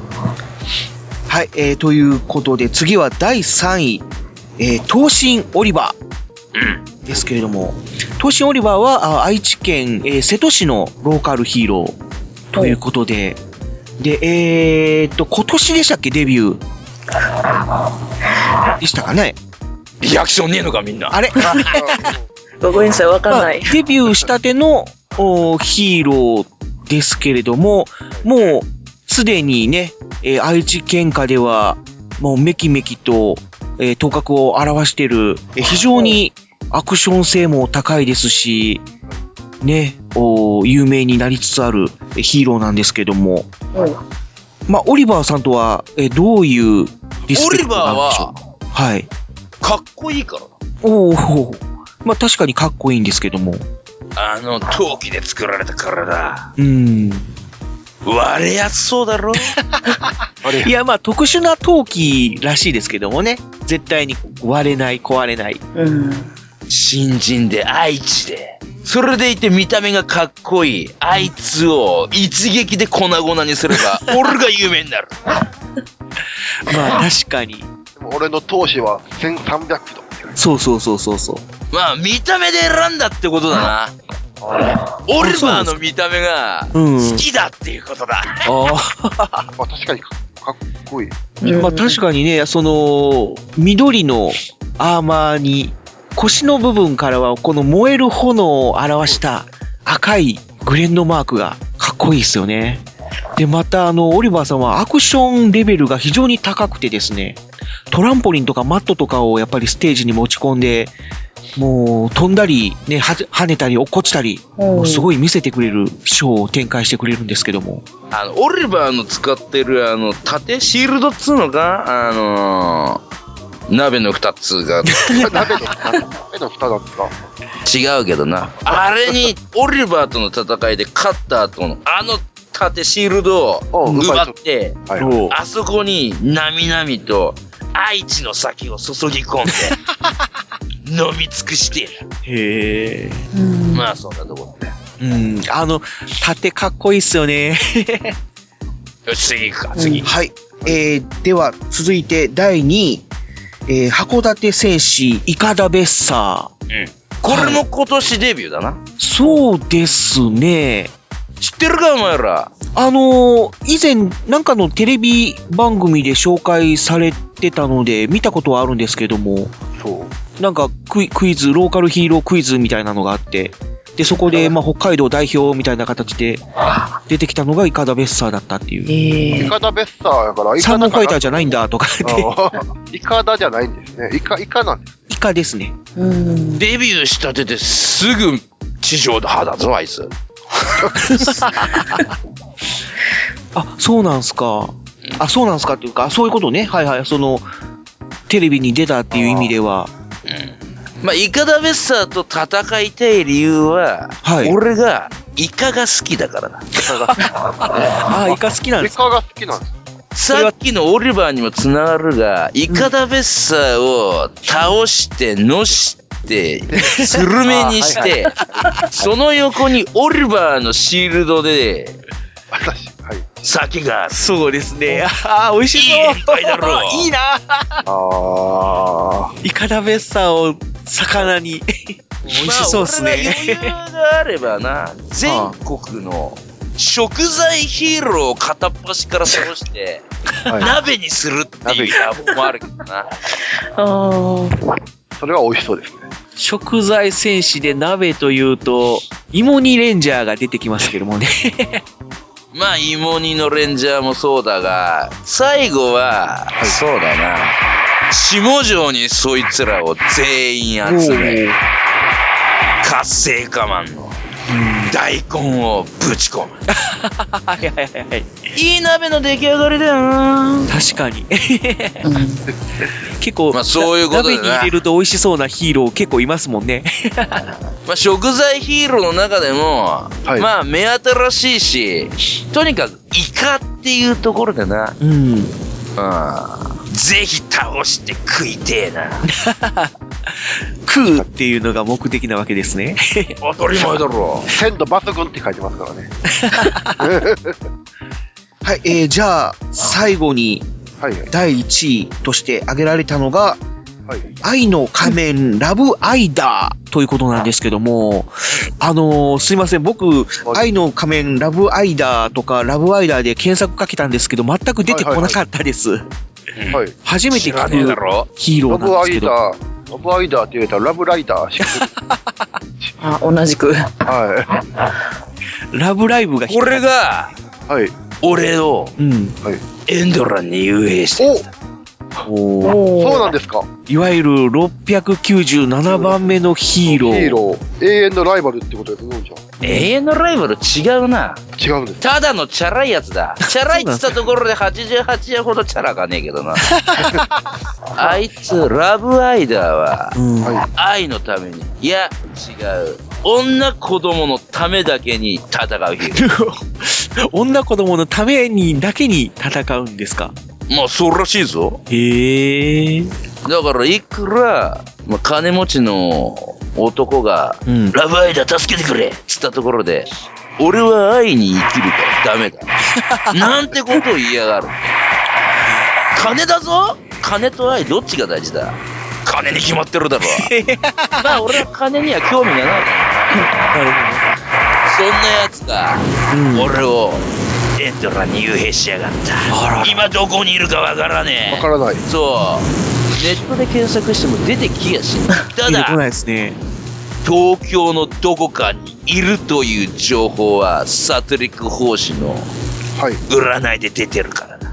はい、えー、ということで、次は第3位、えー、東進オリバーですけれども、東進オリバーはあ愛知県、えー瀬戸市のローカルヒーローということで、で、えーっと、今年でしたっけ、デビュー。でしたかね？リアクションねえのか、みんな。あれ？ごめんなさい、わかんない。まあデビューしたてのおヒーローですけれども、もうすでにね、えー愛知県下では、もうめきめきと、えー頭角を現している、えー非常にアクション性も高いですし、ね、お有名になりつつあるえーヒーローなんですけども、まあ、オリバーさんとは、えーどういうリスペクトなんでしょう？はい。かっこいいからな。おおまあ確かにかっこいいんですけども。あの陶器で作られた体。うん。割れやすそうだろ いや、まあ特殊な陶器らしいですけどもね。絶対に割れない、壊れない。新人で愛知で。それでいて見た目がかっこいい。あいつを一撃で粉々にすれば、俺が有名になる。まあ確かに。俺の投資は1300キロ。そうそうそうそうそう。まあ、見た目で選んだってことだな。オリバーの見た目がうん好きだっていうことだ。あ あ、確かにかかっこいい。まあ確かにね、その、緑のアーマーに、腰の部分からはこの燃える炎を表した赤いグレンドマークがかっこいいですよね。で、またあの、オリバーさんはアクションレベルが非常に高くてですね、トランポリンとかマットとかをやっぱりステージに持ち込んで、もう飛んだり、ね、は跳ねたり落っこちたり、もうすごい見せてくれるショーを展開してくれるんですけども。あの、オリバーの使ってる、あの、盾シールドっつうのか？あのー、鍋の二つが。鍋の蓋鍋の蓋だった。違うけどな。あれに、オリバーとの戦いで勝った後の、あの盾シールドを奪って、あそこに、なみなみと、愛知の酒を注ぎ込んで、飲み尽くしてる。へえ。まあ、そんなところで。うん、あの、盾かっこいいっすよね。よし、次行くか、次。はい。えー、では、続いて第2位。えー、函館戦士、イカダベッサー。うん。これも今年デビューだな。そうですね。知ってるか、お前ら？あのー以前、なんかのテレビ番組で紹介されてたので、見たことはあるんですけども、そう。なんかクイクイズ、ローカルヒーロークイズみたいなのがあって、で、そこで、まあ、北海道代表みたいな形で出てきたのがイカダベッサーだったっていう。イカダベッサーやから、イサーモンファイターじゃないんだとかって、イカダじゃないんですね。イカ、イカなんです。イカですね。デビューしたてですぐ地上で派だぞ、あいつ。あ、そうなんすか。あ、そうなんすかっていうか、あそういうことね。はいはい。その、テレビに出たっていう意味では。まあ、イカダベッサーと戦いたい理由は、俺がイカが好きだからだ。あ、イカ好きなんですイカが好きなんです。さっきのオリバーにもつながるが、イカダベッサーを倒して、のして、スルメにしあてその横にオリバーのシールドで、私、はい。酒が。そうですね。ああ、美味しそう。いいだろいいな。あイカダベッサーを魚に。美味しそうですね。まあ、余裕があればな、全国の食材ヒーローを片っ端から倒して、はい鍋にするっていう野望もあるけどな。それは美味しそうですね。食材戦士で鍋というと、芋煮レンジャーが出てきますけどもね。まあ、芋煮のレンジャーもそうだが、最後は、そうだな、下城にそいつらを全員集め、活性化マンの大根をぶち込む。はいはいはいはい。いい鍋の出来上がりだよな確かに。結構、まあそういうことだな鍋に入れると美味しそうなヒーロー結構いますもんね。まあ、食材ヒーローの中でも、まあ、目新しいし、とにかく、イカっていうところでな。うん。ぜひ倒して食いてえな。食うっていうのが目的なわけですね。当たり前だろ。鮮度抜群って書いてますからね。はい、えー、じゃあ、最後に、第1位として挙げられたのが、愛の仮面ラブアイダーということなんですけども、あのーすいません、僕、愛の仮面ラブアイダーとかラブアイダーで検索かけたんですけど、全く出てこなかったです。はい。初めて知らねえだ聞ろくヒーローなんですけど。イダー、ラブアイダーって言うたらラブライダーしか あ、同じく。はラブライブがこれが、い。はい。俺をうん。はい。エンドランに幽閉してそうなんですか。いわゆる697番目のヒーロー。ヒーロー。永遠のライバルってことですね、じゃ永遠のライバル違うな。あ違うんです。ただのチャラいやつだ。チャラいって言ったところで88夜ほどチャラがねえけどな。あいつ、ラブアイダーは、愛のために、いや、違う。女子供のためだけに戦うヒーロー。女子供のためにだけに戦うんですか？まあ、そうらしいぞ。へえ。だから、いくら、まあ、金持ちの男が、うん。ラブアイダー助けてくれっつったところで、俺は愛に生きるからダメだ。なんてことを言いやがる。金だぞ金と愛どっちが大事だ金に決まってるだろ。まあ俺は金には興味がないからな。そんな奴が、俺をエンドラに幽閉しやがった。今どこにいるかわからねえ。わからない。そう。ネットで検索しても出てきやしない。た だ出てこ、ないですね。東京のどこかにいるという情報はサトリック奉仕のはい。占いで出てるからな。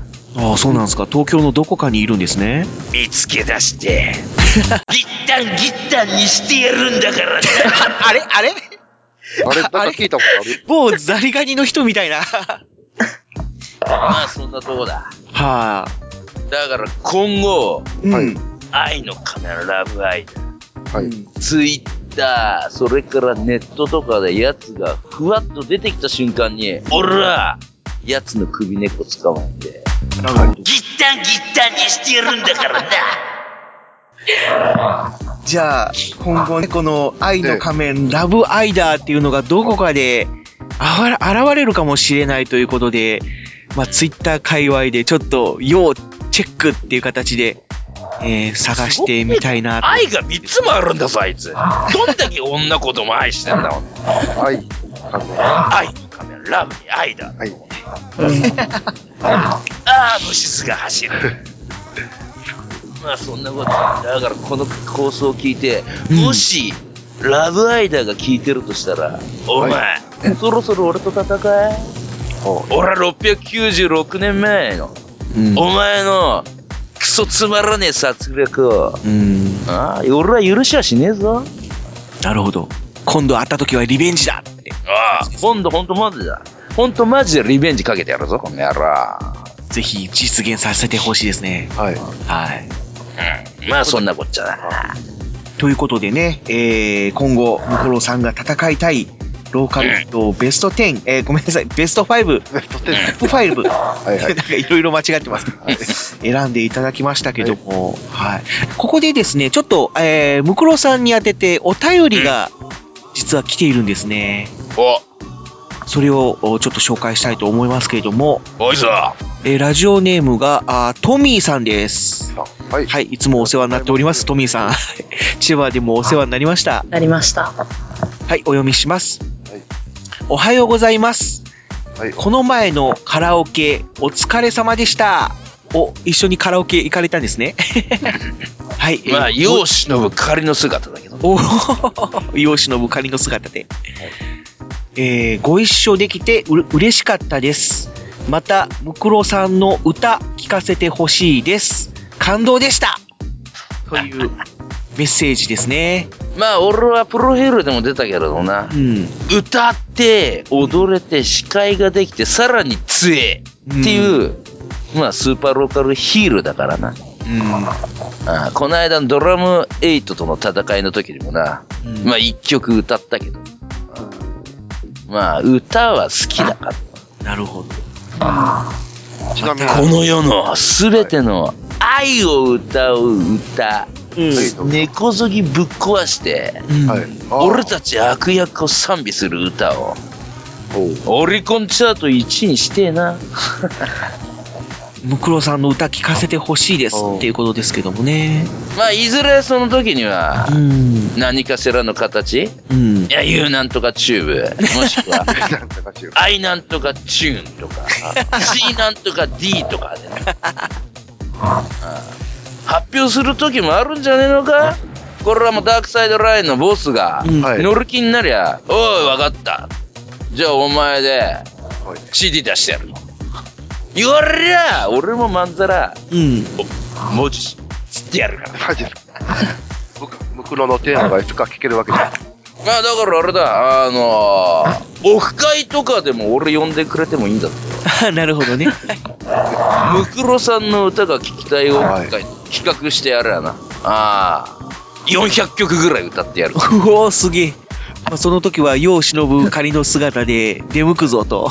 ああ、そうなんですか。東京のどこかにいるんですね。見つけ出して、ギッタンギッタンにしてやるんだからな。あれあれ？あれ、なんか聞いたことある？もうザリガニの人みたいな。まあそんなとこだ。はだから今後、い。うん。愛のカメララブアイだ。はい。ツイッター、それからネットとかでやつがふわっと出てきた瞬間に、俺は、やつの首根っこ捕まえて、なるほど。ギッタンギッタンにしてやるんだからな。じゃあ、今後ね、この愛の仮面、ラブアイダーっていうのがどこかで現れるかもしれないということで、まあ、ツイッター界隈でちょっと要チェックっていう形で、えー探してみたいなと。愛が3つもあるんだぞ、あいつ。どんだけ女子供愛してんだ、愛、カメラ。愛のカメラ、ラブに愛だ。はい。ああ、虫巣が走る。まあそんなことだからこの放送を聞いて、もし、ラブアイダーが聞いてるとしたら、お前、そろそろ俺と戦え。俺は696年前の、うんお前の、クソつまらねえ殺戮を、うん。ああ、俺は許しはしねえぞ。なるほど。今度会った時はリベンジだって。ああ、今度ほんとマジだ。ほんとマジでリベンジかけてやるぞ、この野郎。ぜひ実現させてほしいですね。はい。はい。うん。まあそんなこっちゃな。ということでね、えー、今後、ムクロさんが戦いたいローカルとベスト10、えー、ごめんなさい、ベスト5、ベスト10。トップ5、はいはい。なんかいろいろ間違ってます。選んでいただきましたけども、はい。ここでですね、ちょっと、えー、ムクロさんに当ててお便りが実は来ているんですね。お、それをおちょっと紹介したいと思いますけれども、おいぞ。えーラジオネームがあートミーさんです。はい。はい、いつもお世話になっております、トミーさん。千葉でもお世話になりました。なりました。はい、お読みします。はいおはようございます。はい。この前のカラオケ、お疲れ様でした。お、一緒にカラオケ行かれたんですね。はい。まあ、えー世を忍ぶ仮の姿だけど。お 世忍ぶ仮の姿で。えーご一緒できてう嬉しかったです。また、ムクロさんの歌聞かせてほしいです。感動でしたというメッセージですね。まあ、俺はプロフィールでも出たけれどなう。ん。歌って、踊れて、司会ができて、さらに強えっていう、まあ、スーパーローカルヒールだからな。ああこの間のドラム8との戦いの時にもな、うんまあ一曲歌ったけど、うんまあ歌は好きだから。なるほど。ちなみに、この世のすべての愛を歌う歌、うん。根こそぎぶっ壊して、うん俺たち悪役を賛美する歌を、オリコンチャート1位にしてえな。ムクロさんの歌聞かせてほしいですっていうことですけどもね。まあいずれその時にはう、ん。何かしらの形？うんい。や、U なんとかチューブ、もしくは、なんとかしよう I なんとかチューンとか、C なんとか D とかでね。うん発表する時もあるんじゃねえのか？これはもうダークサイドラインのボスが乗る気になりゃ、おい、わかった。じゃあお前ではい CD 出してやる。言われりゃ、俺もまんざら、うん。お、文字、つってやるから。マジですか？僕、ムクロのテーマがいつか聞けるわけです。まあだからあれだ、あのー、オフ会とかでも俺呼んでくれてもいいんだって。なるほどね。ムクロさんの歌が聴きたいオフ会、企画してやるやな。ああ。400曲ぐらい歌ってやる。うおー、すげえ。まあ、その時は世を忍ぶ仮の姿で出向くぞと。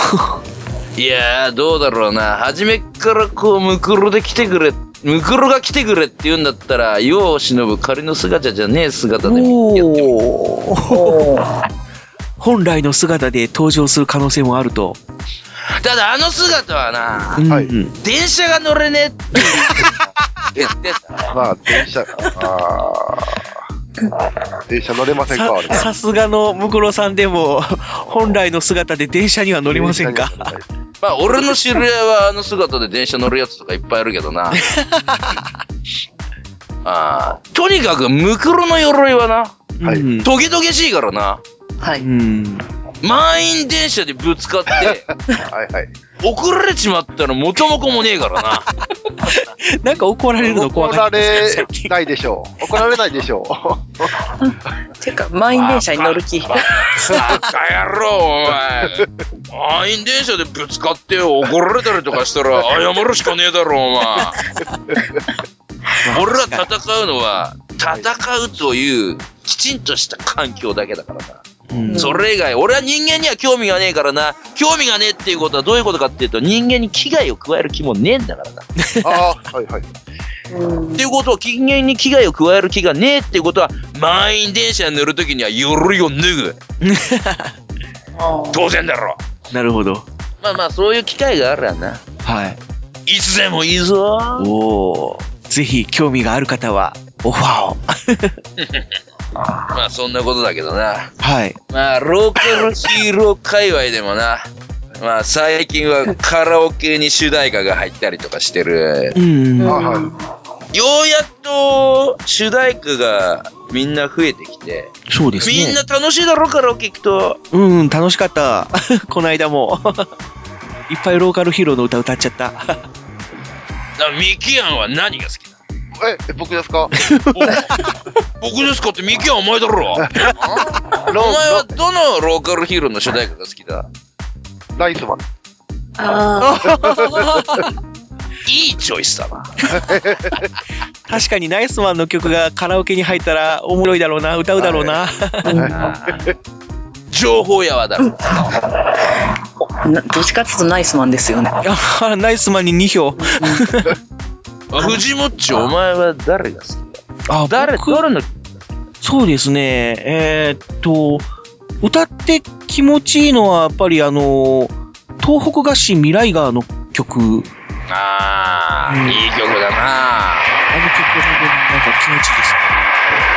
いやー、どうだろうな。初めっからこう、ムクロで来てくれ、ムクロが来てくれって言うんだったら、世を忍ぶ仮の姿じゃねえ姿でやっ。お ー本来の姿で登場する可能性もあると。ただあの姿はな、うんはい電車が乗れねえって 言ってた。まあ、電車、あー電車乗れませんか？ささすがのムクロさんでも、本来の姿で電車には乗りませんか？まあ、俺の知り合いはあの姿で電車乗るやつとかいっぱいいるけどな。あーとにかく、ムクロの鎧はな、はいうんトゲトゲしいからな。はい。うん。満員電車でぶつかって、はいはい。怒られちまったら元も子もねえからな。なんか怒られるの怖怒からったですれないでしょう。怒られないでしょう。てか、満員電車に乗る気。バカ野郎、お前。満員電車でぶつかって怒られたりとかしたら謝るしかねえだろ、お前。俺ら戦うのは、戦うというきちんとした環境だけだからな。うんそれ以外、俺は人間には興味がねえからな。興味がねえっていうことはどういうことかっていうと、人間に危害を加える気もねえんだからな。ああ、はいはい。っていうことは、人間に危害を加える気がねえっていうことは、満員電車に乗るときには鎧を脱ぐ。当然だろ。なるほど。まあまあ、そういう機会があるわな。はい。いつでもいいぞ。おー。ぜひ、興味がある方は、オファーを。まあ、そんなことだけどな。はい。まあ、ローカルヒーロー界隈でもな。まあ、最近はカラオケに主題歌が入ったりとかしてる。うん。あはい。ようやっと主題歌がみんな増えてきて、そうですね。みんな楽しいだろ、カラオケ行くと。うん、楽しかった。この間も。いっぱいローカルヒーローの歌歌っちゃった。なミキアンは何が好きだえ、僕ですか？僕ですかってミキアンお前だろ。お前ロはどのローカルヒーローの主題歌が好きだ？ナイスマン。いいチョイスだな。確かにナイスマンの曲がカラオケに入ったらおもろいだろうな、歌うだろうな。情報屋はだ？ろ。などっちかっていうとナイスマンですよね。あナイスマンに2票。藤もっち、お前は誰が好きだ？あ、誰、僕？誰の、そうですね。えーっと、歌って気持ちいいのは、やっぱりあの、東北合心未来川の曲。ああ、いい曲だな。あの曲は本当になんか気持ちいいですね。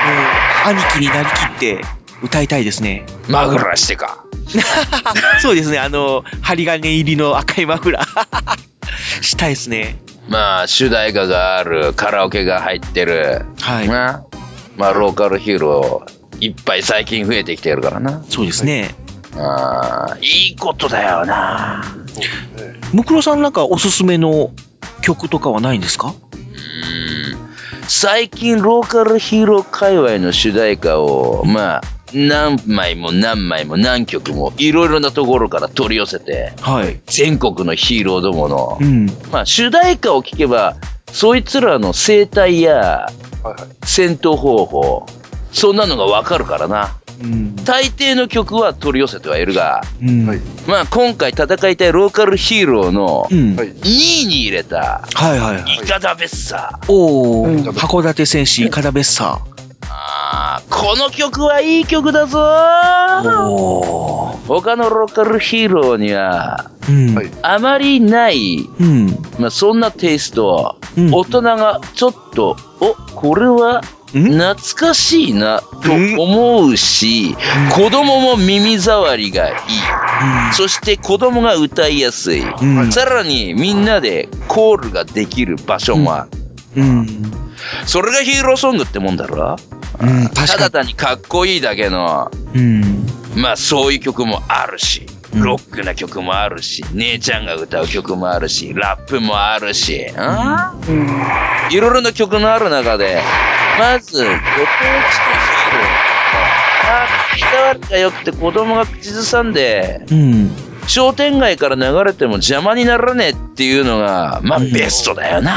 もう、兄貴になりきって歌いたいですね。マフラーしてか。そうですね。あの、針金入りの赤いマフラー。したいですね。まあ、主題歌がある、カラオケが入ってる。はい。な。まあ、ローカルヒーロー、いっぱい最近増えてきてるからな。そうですね。ああ、いいことだよな。ムクロさんなんかおすすめの曲とかはないんですか？うん。最近ローカルヒーロー界隈の主題歌を、まあ、何枚も何枚も何曲もいろいろなところから取り寄せて、はい。全国のヒーローどものう、ん。まあ主題歌を聴けば、そいつらの生態やはいはい。戦闘方法、そんなのがわかるからな。うん。大抵の曲は取り寄せてはいるが、うん。はいまあ今回戦いたいローカルヒーローのうん。ははいい。2位に入れた、はいはい。イカダベッサー。おー、うん函館戦士、カダベッサあーこの曲はいい曲だぞー。おー。他のローカルヒーローには、うん。はいあまりない、うん。まあそんなテイスト、うん大人がちょっと、お、これはん？懐かしいなと思うし、子供も耳障りがいい。そして子供が歌いやすい。うんさらにみんなでコールができる場所もある。うん。それがヒーローソングってもんだろうん。た確かだ単にかっこいいだけの、に。うん。まあそういう曲もあるし、うんロックな曲もあるし、姉ちゃんが歌う曲もあるし、ラップもあるし、うん？いろいろな曲のある中で、まず、ご当地のヒーローあ伝わりが良くて子供が口ずさんで、うん。商店街から流れても邪魔にならねえっていうのが、まあベストだよな。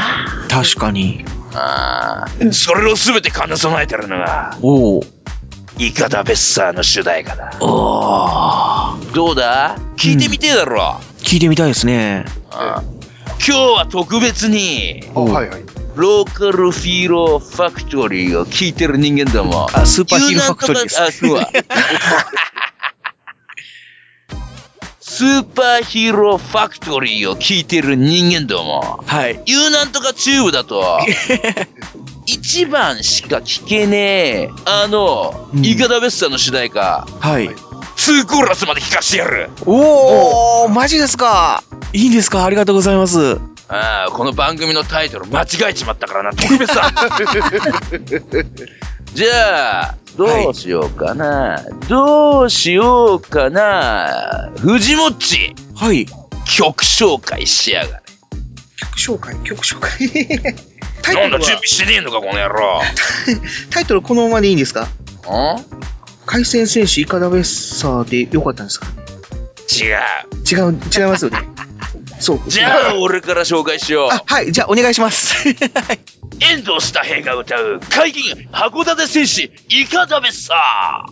確かに。あーそれを全て兼ね備えてるのが、おー。イカダベッサーの主題歌だ。おー。どうだ？聞いてみてえだろ。聞いてみたいですね。あ今日は特別に、あはいはい。ローカルフィーローファクトリーを聞いてる人間ども。あスーパーヒーローファクトリーですあ、そうは。スーパーヒーローファクトリーを聞いてる人間ども。はい。ユーなんとかチューブだと、一番しか聞けねえ、あの、うんイカダベッサーの主題歌、はい。2コーラスまで聞かしてやる。おー、マジですかいいんですか？ありがとうございます。ああ、この番組のタイトル間違えちまったからな、特別だじゃあ、どうしようかな。どうしようかな。藤もっち、はい。曲紹介しやがれ。曲紹介、曲紹介？タイトルは？なんだ準備してねえのか、この野郎。タイトルこのままでいいんですか？あ海鮮戦士イカダベッサーでよかったんですか？違う。違う、違いますよね。そう。じゃあ、俺から紹介しよう。あ、はい、じゃあお願いします。遠藤スタヘが歌う、海銀函館戦士、イカダベさ。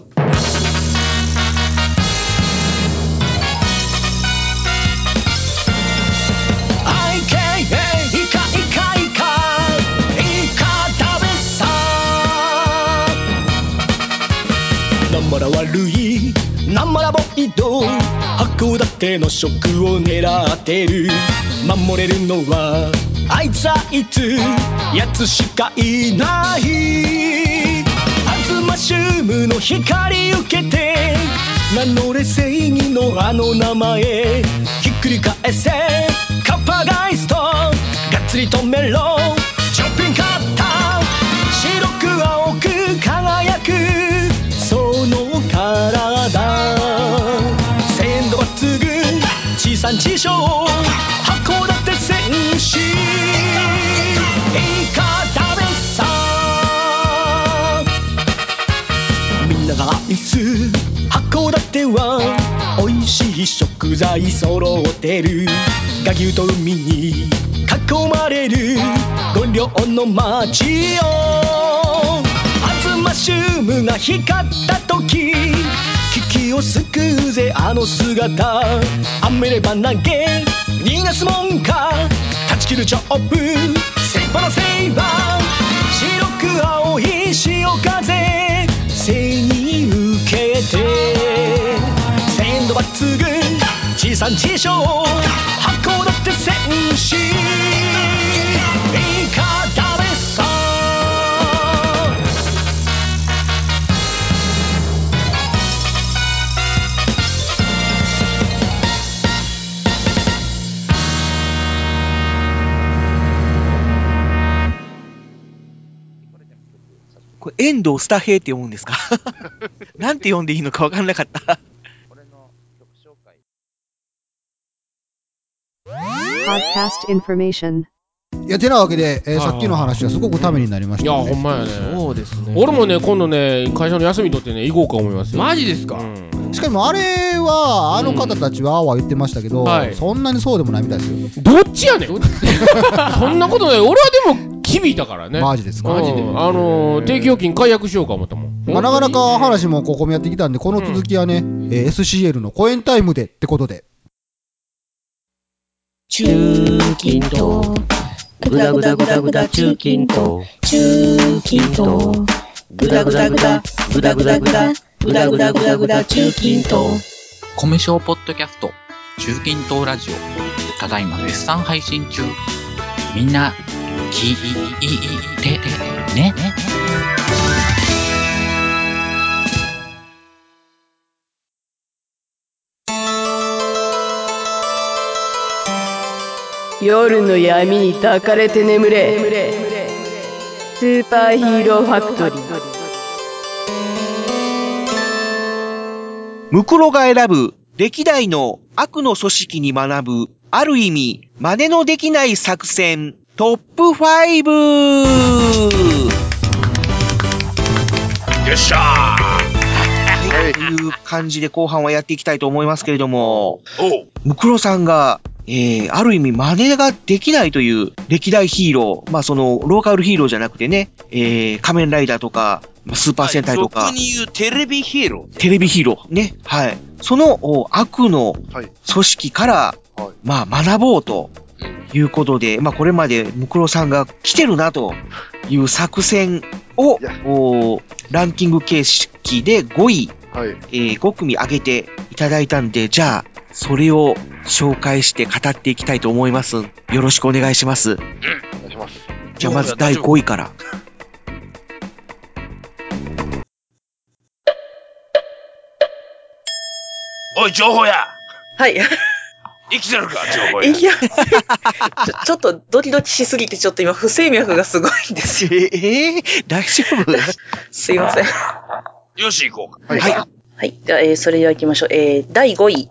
函館の食を狙ってる。守れるのはあいつあいつやつしかいない。アズマシウムの光受けて名乗れ正義のあの名前ひっくり返せ。カッパガイストがっつり止めろ。産地消函館戦士。イカ食べさ。みんなが愛す函館は美味しい食材揃ってる。ガ牛と海に囲まれる。五稜の街よアズマシウムが光った時。危機を救うぜあの姿。雨れば投げ逃がすもんか。断ち切るチョップ。セイバーのセイバー。白く青い潮風。背に受けて。鮮度抜群。地産地消遠藤スタヘイって読むんですか？なんて読んでいいのかわかんなかった。Podcast information. いや、てなわけで、えーはいはいさっきの話はすごくためになりましいや、た、ね。ほんまやね。そうですね俺もね、今度ね、会社の休み取ってね、行こうか思いますよ。マジですか？うんしかもあれは、あの方たちはああは言ってましたけど、はいそんなにそうでもないみたいですよ。どっちやねん そんなことない。俺はでも、響いたからね。マジですか？うんマジで。あのー、定期預金解約しようか思ったも。ん。まあ、なかなか話もここもやってきたんで、この続きはね、えー SCL のコエンタイムでってことで。中近東。ぐだぐだぐだぐだ中近東。中近東。ぐだぐだぐだぐだぐだぐだぐだぐだぐだぐだ中近東。米賞ポッドキャスト。中近東ラジオ。ただいま絶賛配信中。みんな聞いてね。夜の闇に抱かれて眠れ。スーパーヒーローファクトリー。ムクロが選ぶ歴代の悪の組織に学ぶ、ある意味、真似のできない作戦、トップ 5! よっしゃはい、という感じで後半はやっていきたいと思いますけれども、ムクロさんが、えー、ある意味真似ができないという歴代ヒーロー、まあその、ローカルヒーローじゃなくてね、えー、仮面ライダーとか、まあスーパー戦隊とか、俗に言うテレビヒーロー。テレビヒーロー、ね、はい。そのお悪の組織から、まあ学ぼうということで、まあこれまでムクロさんが来てるなという作戦を、おランキング形式で5位、えー5組上げていただいたんで、じゃあ、それを紹介して語っていきたいと思います。よろしくお願いします。お願いします。じゃあまず第5位から。おい、情報やはい。生きてるか、情報や。いや、ちょちょっとドキドキしすぎて、ちょっと今不整脈がすごいんですよ。ええ大丈夫？すいません。よし、行こうか。はい。はい。では、えーそれでは行きましょう。えー、第5位。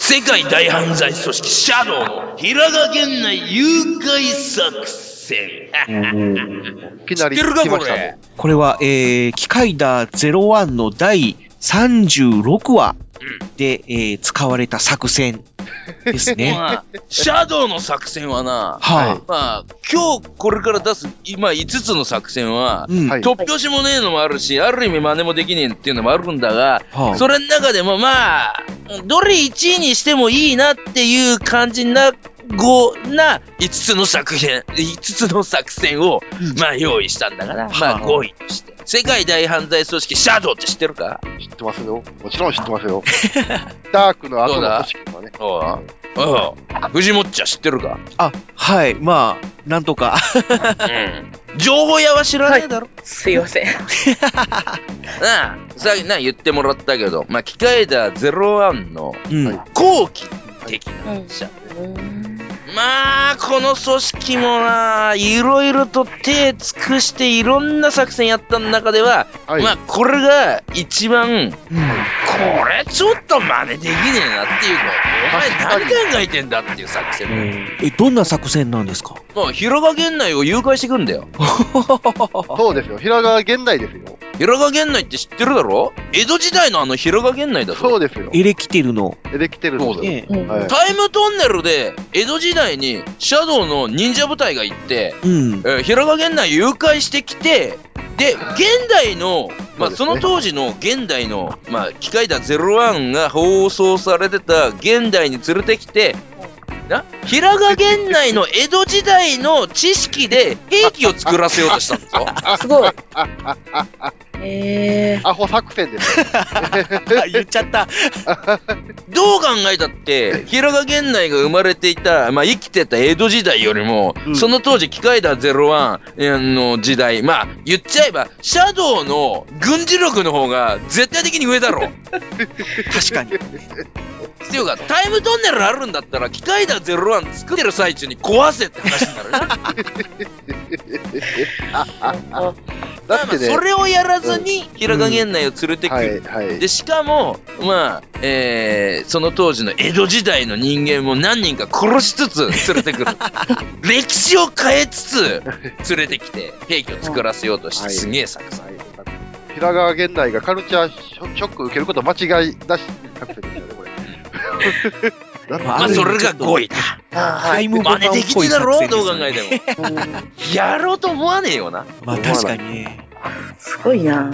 世界大犯罪組織シャドウの平賀源内誘拐作戦。いきなり知ってるかこれね。これは、えー、機械だ01の第36話で、えー使われた作戦ですね。まあ、シャドウの作戦はな、はいまあ、今日これから出す、今5つの作戦は、うん突拍子もねえのもあるし、ある意味真似もできねえっていうのもあるんだが、はあそれの中でもまあ、どれ1位にしてもいいなっていう感じな、ごな5つの作品、5つの作戦を、まあ用意したんだから、まあ5位として。世界大犯罪組織シャドウって知ってるか？知ってますよ。もちろん知ってますよ。ダークの後の組織とかね。おうおう藤もっちゃ知ってるか？あ、はい、まあ、なんとか。うん。情報屋は知らねえだろ、すいません。なあ、さっきな言ってもらったけど、まあ、機械だ01のうん。後期的な者。まあ、この組織もな、いろいろと手尽くしていろんな作戦やった中では、はいまあ、これが一番、これちょっと真似できねえなっていうか、お前何考えてんだっていう作戦。え、どんな作戦なんですか？まあ、平賀源内を誘拐してくんだよ。そうですよ。平川源内ですよ。平賀源内って知ってるだろ？江戸時代のあの平賀源内だぞ。そうですよ。エレキテルの。エレキテルの。そうだよはいタイムトンネルで江戸時代にシャドウの忍者部隊が行って、うん。えー平賀源内誘拐してきて、で、現代の、まあ、その当時の現代の、まあ、機械だ01が放送されてた現代に連れてきて、な平賀源内の江戸時代の知識で兵器を作らせようとしたんですよ。すごい。えアホ作戦です。言っちゃった。どう考えたって、平賀源内が生まれていた、まあ、生きてた江戸時代よりも、その当時、機械だ01の時代、まあ、言っちゃえば、シャドウの軍事力の方が絶対的に上だろ。確かに。っていうか、タイムトンネルあるんだったら、機械だ01作ってる最中に壊せって話になるな。だってね。それをやらずに、平賀源内を連れてく。はいる。はい。で、しかも、まあ、えー、その当時の江戸時代の人間も何人か殺しつつ連れてくる。歴史を変えつつ連れてきて、兵器を作らせようとして、すげえ作戦。平川源内がカルチャーショック受けること間違い。なしね。まあ、それが5位だ。タイムボタン真似できねえだろ、どう考えてても。やろうと思わねえよな。まあ確かにね。すごいな。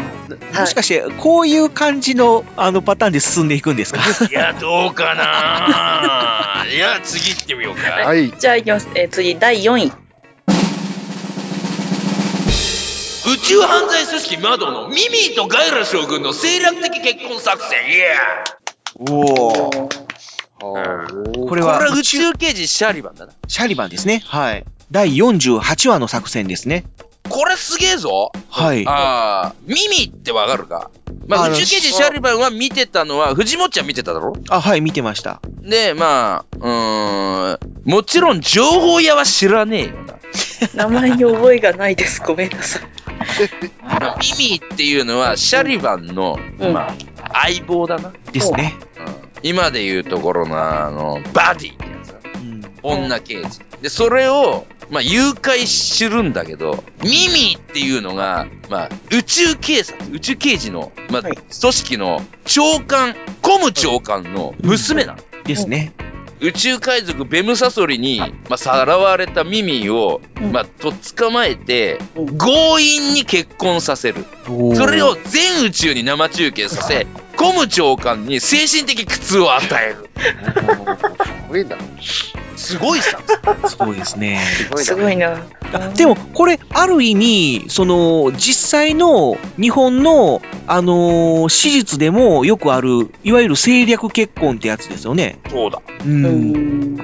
もしかして、こういう感じの、あの、パターンで進んでいくんですか？いや、どうかな いや、次行ってみようか。はい。じゃあ行きます。えー次、第4位。宇宙犯罪組織マドのミミーとガイラ将軍の政略的結婚作戦、イエおお。ーこれはこれは宇宙刑事シャリバンだな。シャリバンですね。はい。第48話の作戦ですね。これすげえぞはい。ああ、ミミってわかるかまあ、宇宙刑事シャリバンは見てたのは、藤本ちゃん見てただろ？あ、はい、見てました。で、まあ、うーん、もちろん情報屋は知らねえよな。名前に覚えがないです。ごめんなさい。まあミミっていうのは、シャリバンの、まあ、相棒だな。ですね。今で言うところの、あの、バディってやつだ。女刑事。で、それを、まあ、誘拐するんだけど、ミミっていうのが、まあ、宇宙警察、宇宙刑事の、まあ、組織の長官、コム長官の娘なの。ですね。宇宙海賊ベムサソリに、まあ、さらわれたミミを、まあ、とっ捕まえて、強引に結婚させる。それを全宇宙に生中継させ、コム長官に精神的苦痛を与える。すごいんだ。すごいさ。すごいですね。すごいな。でも、これ、ある意味、その、実際の日本の、あのー史実でもよくある、いわゆる政略結婚ってやつですよね。そうだ。うん。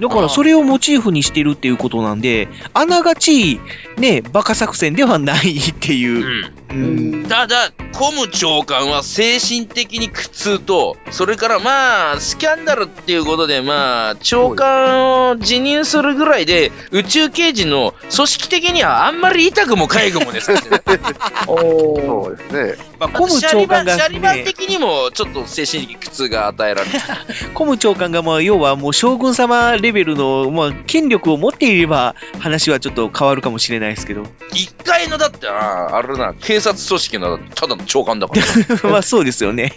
だから、それをモチーフにしてるっていうことなんで、あながち、ね、バカ作戦ではないっていう。うん。ただ、コム長官は精神的に苦痛と、それからまあ、スキャンダルっていうことで、まあ、長官を辞任するぐらいで、宇宙刑事の組織的にはあんまり痛くも痒くもですね。そうですね。まあ、コムシャリバン、長官が、シャリバンね、的にもちょっと精神的苦痛が与えられる。コム長官が、まあ、要はもう将軍様レベルの、まあ、権力を持っていれば、話はちょっと変わるかもしれないですけど。一回のだってな、あれな、警察組織のただの長官だから。まあ、そうですよね。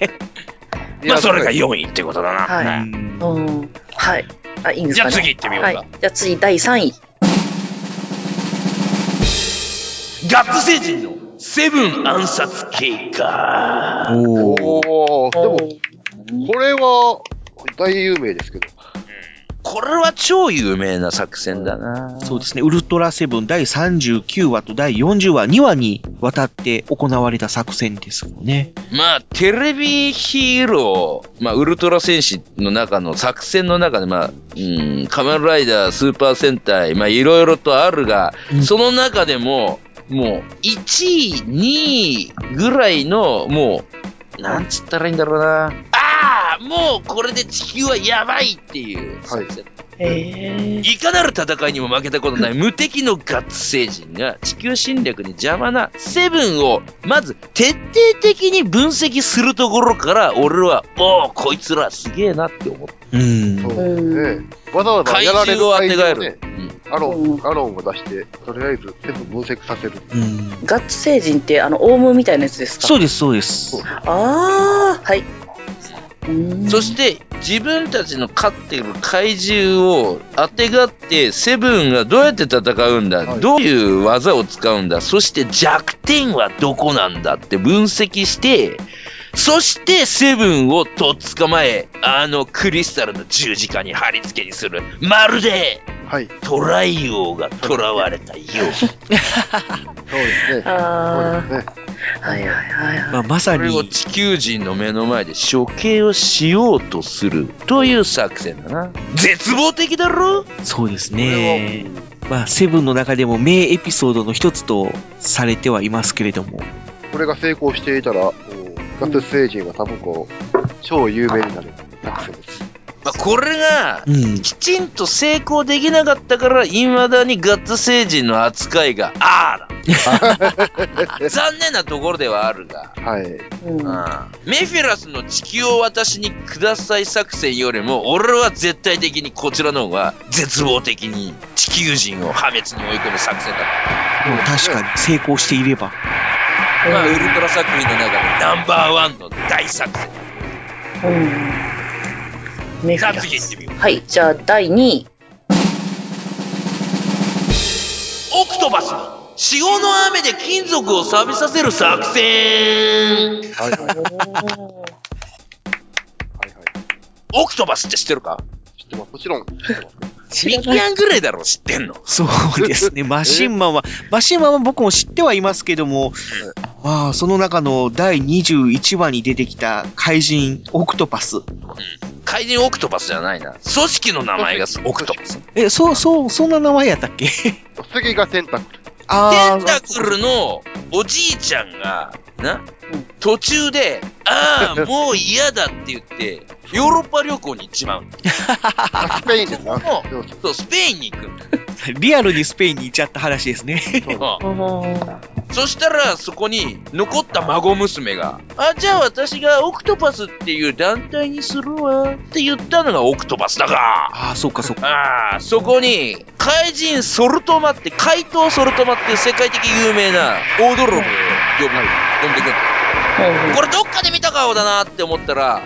まあ、それが4位ってことだな。はい。うんうん。はい。あ、いいんですかね。じゃあ次行ってみようかはい。じゃあ次、第3位。ガッツ星人のセブン暗殺計画。おおー、でも、これは大有名ですけど。これは超有名な作戦だな。そうですね。ウルトラセブン第39話と第40話、2話にわたって行われた作戦ですよね。まあ、テレビヒーロー、まあ、ウルトラ戦士の中の作戦の中で、まあ、うん、仮面ライダー、スーパー戦隊、まあ、いろいろとあるが、その中でも、もう、1位、2位ぐらいの、もう、なんつったらいいんだろうな。ああもうこれで地球はやばいっていう作戦。へいかなる戦いにも負けたことない 無敵のガッツ星人が地球侵略に邪魔なセブンをまず徹底的に分析するところから俺は、おお、こいつらすげえなって思った。うん。そうですね。わざわざやられる怪獣を当てがえるね、アロン、アロンを出して、とりあえず全部分析させる。うん。ガッツ星人って、あの、オウムみたいなやつですか？そうです、そうです。ああ、はい。そして自分たちの飼っている怪獣を当てがってセブンがどうやって戦うんだ、どういう技を使うんだ？そして弱点はどこなんだ？って分析してそしてセブンをとっ捕まえあのクリスタルの十字架に貼り付けにするまるでトライ王が囚われたよう そうですね。あそうですね。はいはいはいはい。まあ、まさそれをに、地球人の目の前で処刑をしようとするという作戦だな。絶望的だろ？そうですね。まあ、セブンの中でも名エピソードの一つとされてはいますけれども。これが成功していたら、ガッツ星人は多分こう、超有名になる作戦です。まあ、これがうん。きちんと成功できなかったから、未だにガッツ星人の扱いがあーだ。残念なところではあるが、はい。うんメフィラスの地球を私にください作戦よりも、俺は絶対的にこちらの方が絶望的に地球人を破滅に追い込む作戦だった。確かに成功していれば。まあ、ウルトラ作品の中でナンバーワンの大作戦。うん。メフさあィラス。次行ってみよう。はい、じゃあ第2位。オクトバスの潮の雨で金属を錆びさせる作戦はいはい。はいはい。オクトバスって知ってるか？知ってます。もちろん。ミキアンぐらいだろ、知ってんの？そうですね。マシンマンは、マシンマンは僕も知ってはいますけども、まあ、その中の第21話に出てきた怪人オクトパス。怪人オクトパスじゃないな。組織の名前がオクトパス。え、そう、そう、そんな名前やったっけ？次がテンタクル。あテンタクルのおじいちゃんが、な、途中で、ああ、もう嫌だって言って、ヨーロッパ旅行に行っちまう。スペインで。そうスペインに行く。リアルにスペインに行っちゃった話ですね。そしたら、そこに残った孫娘が、あ、じゃあ私がオクトパスっていう団体にするわって言ったのがオクトパスだが、ああ、そうかそうか。ああ、そこに、怪人ソルトマって、怪盗ソルトマっていう世界的有名な大泥棒を呼ぶ、呼んでくる。これどっかで見た顔だなって思ったら、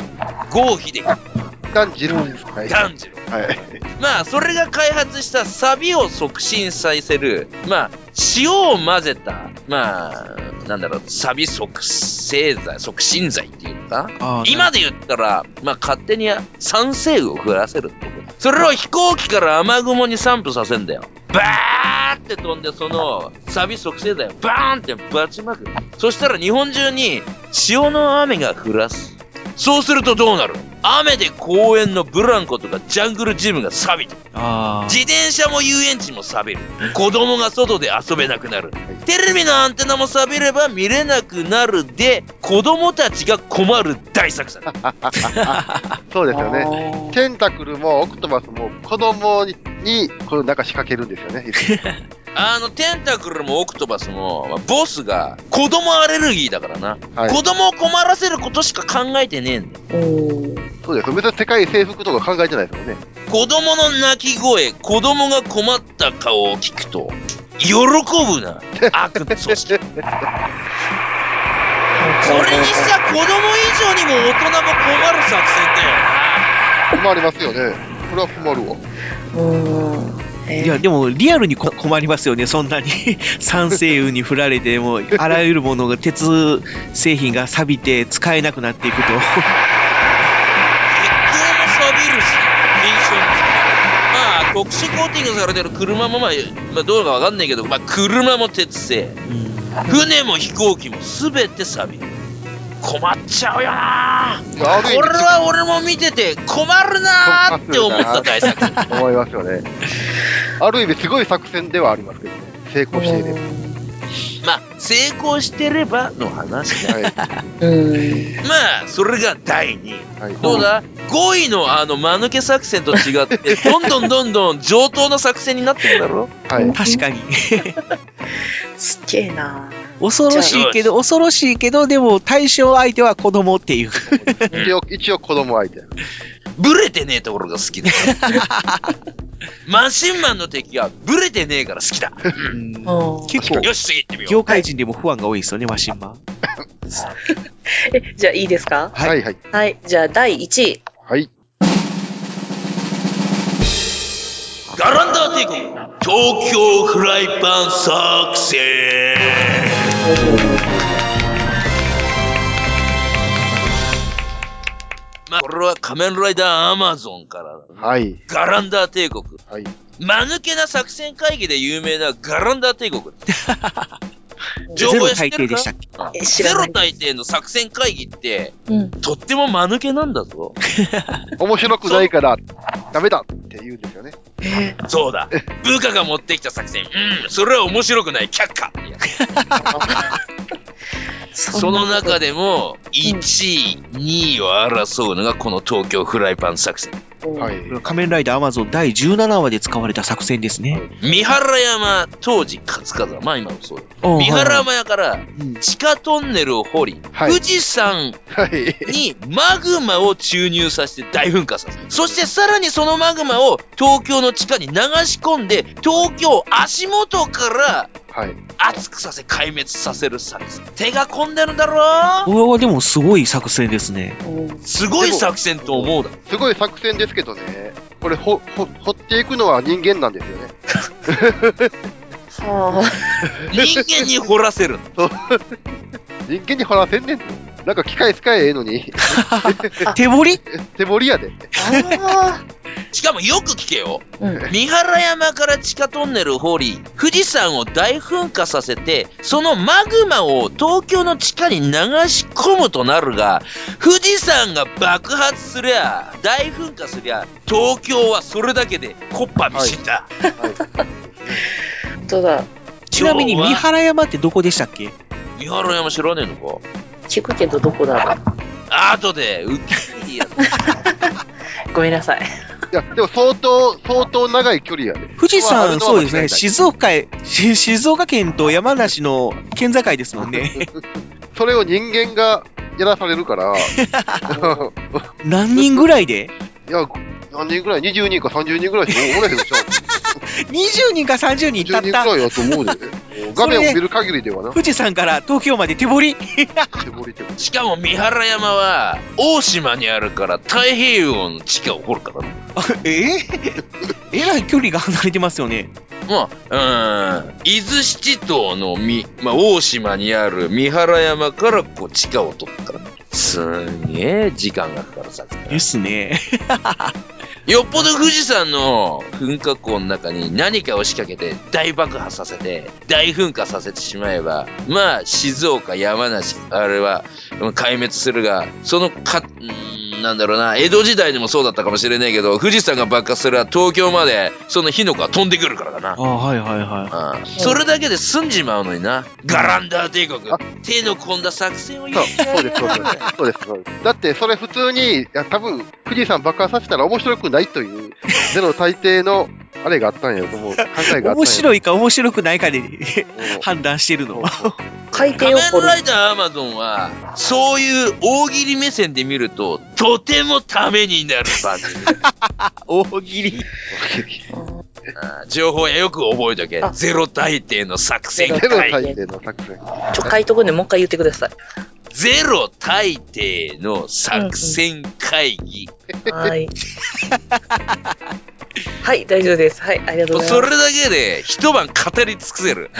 郷秀樹デキ。ダンジルです。はい。炭治郎。はい。まあ、それが開発したサビを促進させる、まあ、塩を混ぜた、まあ、なんだろう、サビ促成剤、促進剤っていうのか今で言ったら、まあ、勝手に酸性雨を降らせるってこと。それを飛行機から雨雲に散布させんだよ。バーって飛んで、その、サビ促成剤をバーンってバチまくる。そしたら日本中に潮の雨が降らす。そうするとどうなる？雨で公園のブランコとかジャングルジムが錆びてあ自転車も遊園地も錆びる。子供が外で遊べなくなる。テレビのアンテナも錆びれば見れなくなるで子供たちが困る大作戦。そうですよね。テンタクルもオクトバスも子供に、こうなんか仕掛けるんですよね。あの、テンタクルもオクトバスも、まあボスが子供アレルギーだからな。はい子供を困らせることしか考えてねえんだよ。そうです。別に世界征服とか考えてないですもんね。子供の泣き声、子供が困った顔を聞くと、喜ぶな、悪の組織。それにしては子供以上にも大人も困る作戦だよな。困りますよね。これは困るわ。いや、でも、リアルに困りますよね、そんなに。酸性雨に降られて、も、あらゆるものが、鉄製品が錆びて使えなくなっていくと。車も錆びるし、検証もまあ、特殊コーティングされてる車もまあ、まあ、どうかわかんないけど、まあ、車も鉄製。船も飛行機も全て錆びる。困っちゃうよなこれは俺も見てて困るなーって思った大作。思いますよね。ある意味すごい作戦ではありますけどね。成功していれば。まあ、成功してればの話だ。まあ、それが第2位。どうだ ?5 位のあの、間抜け作戦と違って、どんどんどんどん上等な作戦になってくだろ？はい。確かに。すっげえな恐ろしいけど、恐ろしいけど、でも、対象相手は子供っていう。一応、一応子供相手。ブレてねえところが好きだ。マシンマンの敵はブレてねえから好きだ。結構、よし、次行ってみよう。業界人でも不安が多いですよね、マシンマン。え、じゃあいいですか？はいはい。はい。じゃあ第1位。はい。ガランダー帝国、東京フライパン作戦。まあ、これは仮面ライダーアマゾンからはい。ガランダー帝国。はい。間抜けな作戦会議で有名なガランダー帝国。情ゼロ報や知ってるか？ゼロ大抵の作戦会議って、うん。とっても間抜けなんだぞ。面白くないから、ダメだって言うんですよね。そうだ。部下が持ってきた作戦。うん、それは面白くない。却下。その中でも、1位、2位を争うのがこの東京フライパン作戦。はい。仮面ライダーアマゾン第17話で使われた作戦ですね。三原山、当時勝川、まあ今もそう三原山から地下トンネルを掘り、はい富士山はい。にマグマを注入させて大噴火させる。そしてさらにそのマグマを東京の地下に流し込んで、東京足元からはい。熱くさせ壊滅させる作戦。手が込んでるだろこれはでもすごい作戦ですね。すごい作戦と思うだろ。すごい作戦ですけどね。これ、ほ、ほ、掘っていくのは人間なんですよね。は人間に掘らせるの？人間に掘らせんねんて。なんか機械使えええのに。手掘り？手掘りやで。あ。しかもよく聞けよ。うん。三原山から地下トンネルを掘り、富士山を大噴火させて、そのマグマを東京の地下に流し込むとなるが、富士山が爆発すりゃ、大噴火すりゃ、東京はそれだけでコッパみじんだ。本当だ？ちなみに三原山ってどこでしたっけ？三原山知らねえのか？聞くけどどこだろう。後で、ウッキリや。ごめんなさい。いや、でも相当、相当長い距離やで。富士山、そうですね。静静岡へ、し静岡県と山梨の県境ですもんね。それを人間がやらされるから、い 何人ぐらいで？や、何人ぐらい ?20 人か30人ぐらいしかおらへんでしょ。?20 人か30人た20った人ぐらいやと思うで。画面を見る限りではな。富士山から東京まで手掘り手掘り手掘り。しかも三原山は、大島にあるから太平洋の地下を掘るからね。あ え？えらい距離が離れてますよね。まあ、うん、伊豆七島のみ、まあ、大島にある三原山からこう地下を取ったからね。すんげえ時間がかかるさ。ですね。よっぽど富士山の噴火口の中に何かを仕掛けて大爆破させて大噴火させてしまえば、まあ静岡、山梨、あれはうん壊滅するが、そのか、うーんなんだろうな、江戸時代でもそうだったかもしれないけど、富士山が爆発すれば東京までその火の粉が飛んでくるからだな。あはいはいはうんそれだけで済んじまうのにな。ガランダー帝国。手の込んだ作戦を言そうそうです、そうです。そうです、そうです。だって、それ普通に、いや、多分、富士山爆破させたら面白くないという、ゼロ大抵のあれがあったんやと思う。考えがあったんや。面白いか面白くないかで判断してるの。海仮面ライダーアマゾンは、そういう大喜利目線で見ると、とてもためになる番組。大喜利あー情報やよく覚えとけ。ゼロ大抵の作戦ゼロ会議。大抵の作戦。ちょ、書いとくんで、もう一回言ってください。ゼロ大抵の作戦会議。はい。はい、大丈夫です。はい、ありがとうございます。それだけで一晩語り尽くせる。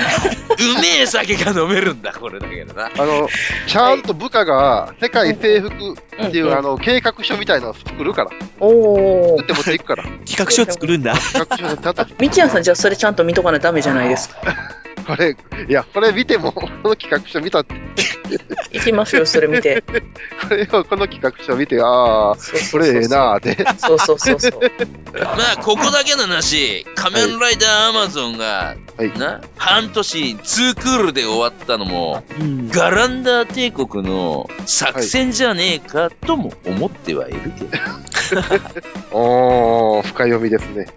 うめえ酒が飲めるんだ、これだけでな。あの、ちゃんと部下が世界征服っていう、あの、計画書みたいなのを作るから。お作って持っていくから。企画書作るんだ。企画書ちゃんと。みちやんさん、じゃあそれちゃんと見とかなダメじゃないですか。これ、いや、これ見ても、この企画書見たって。いきますよ、それ見て。これを、この企画書見て、ああ、これええなーって。そうそうそうそう。まあ、ここだけの話、仮面ライダーアマゾンが、な、半年ツークールで終わったのも、ガランダー帝国の作戦じゃねえかとも思ってはいるけど。おー、深読みですね。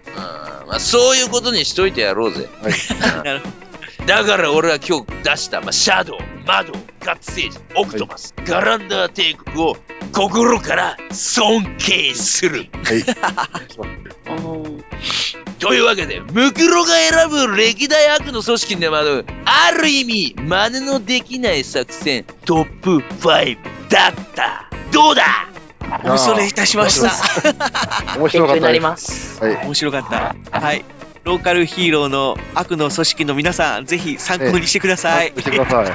まあ、そういうことにしといてやろうぜ。だから俺は今日出した、まあ、シャドウ、マドウ、ガッツセージ、オクトパス、ガランダー帝国を心から尊敬する。というわけで、ムクロが選ぶ歴代悪の組織に惑う、ある意味、真似のできない作戦、トップ5だった。どうだ？恐れいたしました。面白かった。はい。面白かった。はい。ローカルヒーローの悪の組織の皆さん、ぜひ参考にしてください。してください。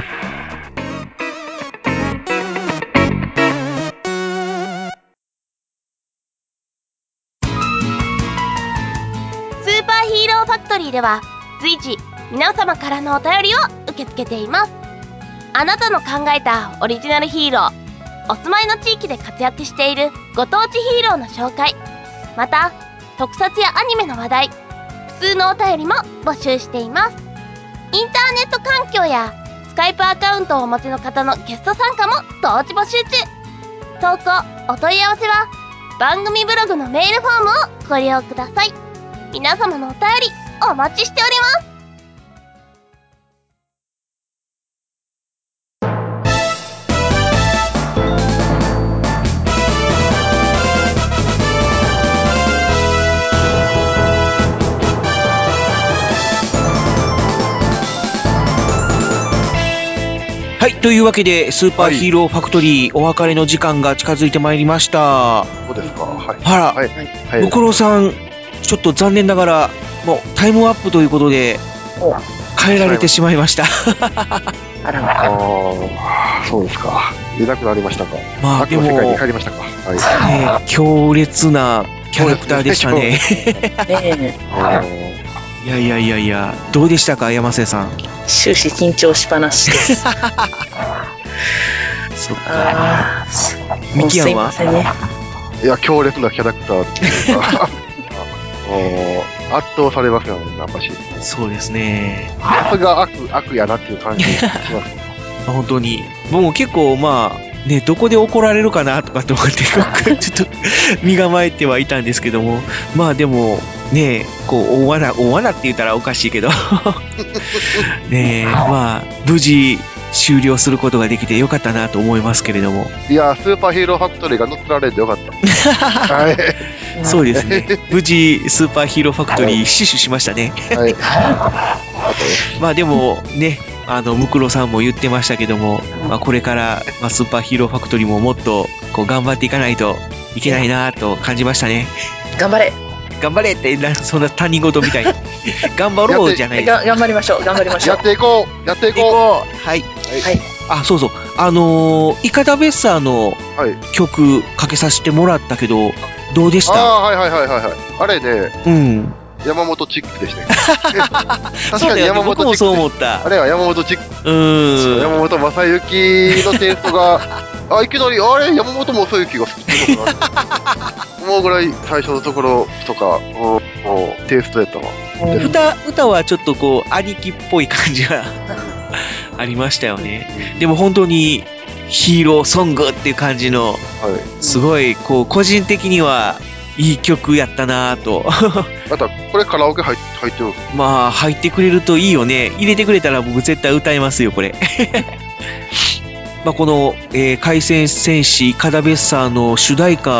スーパーヒーローファクトリーでは随時皆様からのお便りを受け付けていますあなたの考えたオリジナルヒーローお住まいの地域で活躍しているご当地ヒーローの紹介また特撮やアニメの話題普通のお便りも募集しています。インターネット環境やスカイプアカウントをお持ちの方のゲスト参加も同時募集中。投稿お問い合わせは番組ブログのメールフォームをご利用ください。皆様のお便りお待ちしております。というわけで、スーパーヒーローファクトリー、お別れの時間が近づいてまいりました。そうですか。はい。あら、はい。はい。ブクロさん、ちょっと残念ながら、もうタイムアップということで、変えられてしまいました。あらああ、そうですか。いなくなりましたか。まあ悪の世界でもに帰りましたか。はい。ね強烈なキャラクターでしたね。いやいやいやいや、どうでしたか、山瀬さん？終始緊張しっぱなしです。そっあミキヤンは？すいや、強烈なキャラクターっていうか、もう、圧倒されますよね、やっぱし。そうですね。さすが悪、悪やなっていう感じがします。本当に。僕も結構まあ、ね、どこで怒られるかなとかって思って、僕 ちょっと身構えてはいたんですけども、まあでも、ね、こう、大罠、大罠って言ったらおかしいけど、ねまあ、無事終了することができてよかったなと思いますけれども。いや、スーパーヒーローファクトリーが乗せられてよかった。はい。そうですね。無事、スーパーヒーローファクトリー死守しましたね。はい。まあでもね、あの、ムクロさんも言ってましたけども、まあこれから、まあ、スーパーヒーローファクトリーももっと、こう、頑張っていかないといけないなと感じましたね。頑張れ頑張れって、なそんな他人事みたいに。頑張ろうじゃないが頑張りましょう、頑張りましょう。やっていこうやっていこうはい。はい。あ、そうそう。あのー、イカダベッサーの曲かけさせてもらったけど、どうでした？ああ、はいはいはいはいはい。あれね、うん。山本チックでしたよ。確かに山本僕もそうチック。思った。あれは山本チック。うーん。山本正幸のテイストが、あ、いきなり、あれ、山本正幸が好きってのかなって思うぐらい最初のところとか、うんもうテイストやったわ。歌、歌はちょっとこう、兄貴っぽい感じが ありましたよね。でも本当にヒーローソングっていう感じの、すごい、こう、個人的にはいい曲やったなぁと。また、これカラオケ入入ってるまあ、入ってくれるといいよね。入れてくれたら僕絶対歌いますよ、これ。まあ、この、えー海戦戦士カダベッサーの主題歌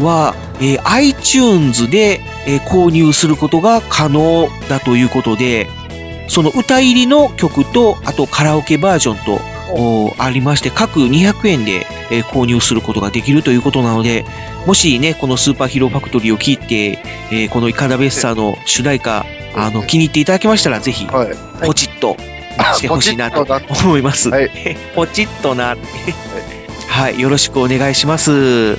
は、えー iTunes で、えー購入することが可能だということで、その歌入りの曲と、あとカラオケバージョンと、おありまして、各200円で、えー購入することができるということなので、もしね、このスーパーヒーローファクトリーを聞いて、えーこのイカダベッサーの主題歌、あの、気に入っていただけましたら、ぜひ、ポチッとしてほしいなと思います。ポチッとな。はい、よろしくお願いします。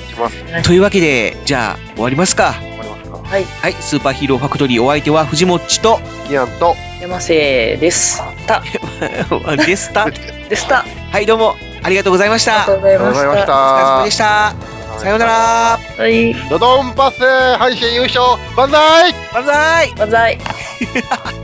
というわけで、じゃあ、終わりますか。はい。はい、スーパーヒーローファクトリーお相手は藤もっちと、キアンと、山瀬です。た。でした。でした。はい、どうも、ありがとうございました。ありがとうございましたありがとうございましたお疲れ様でした。さようなら。はい。ドドンパス配信優勝万歳万歳万歳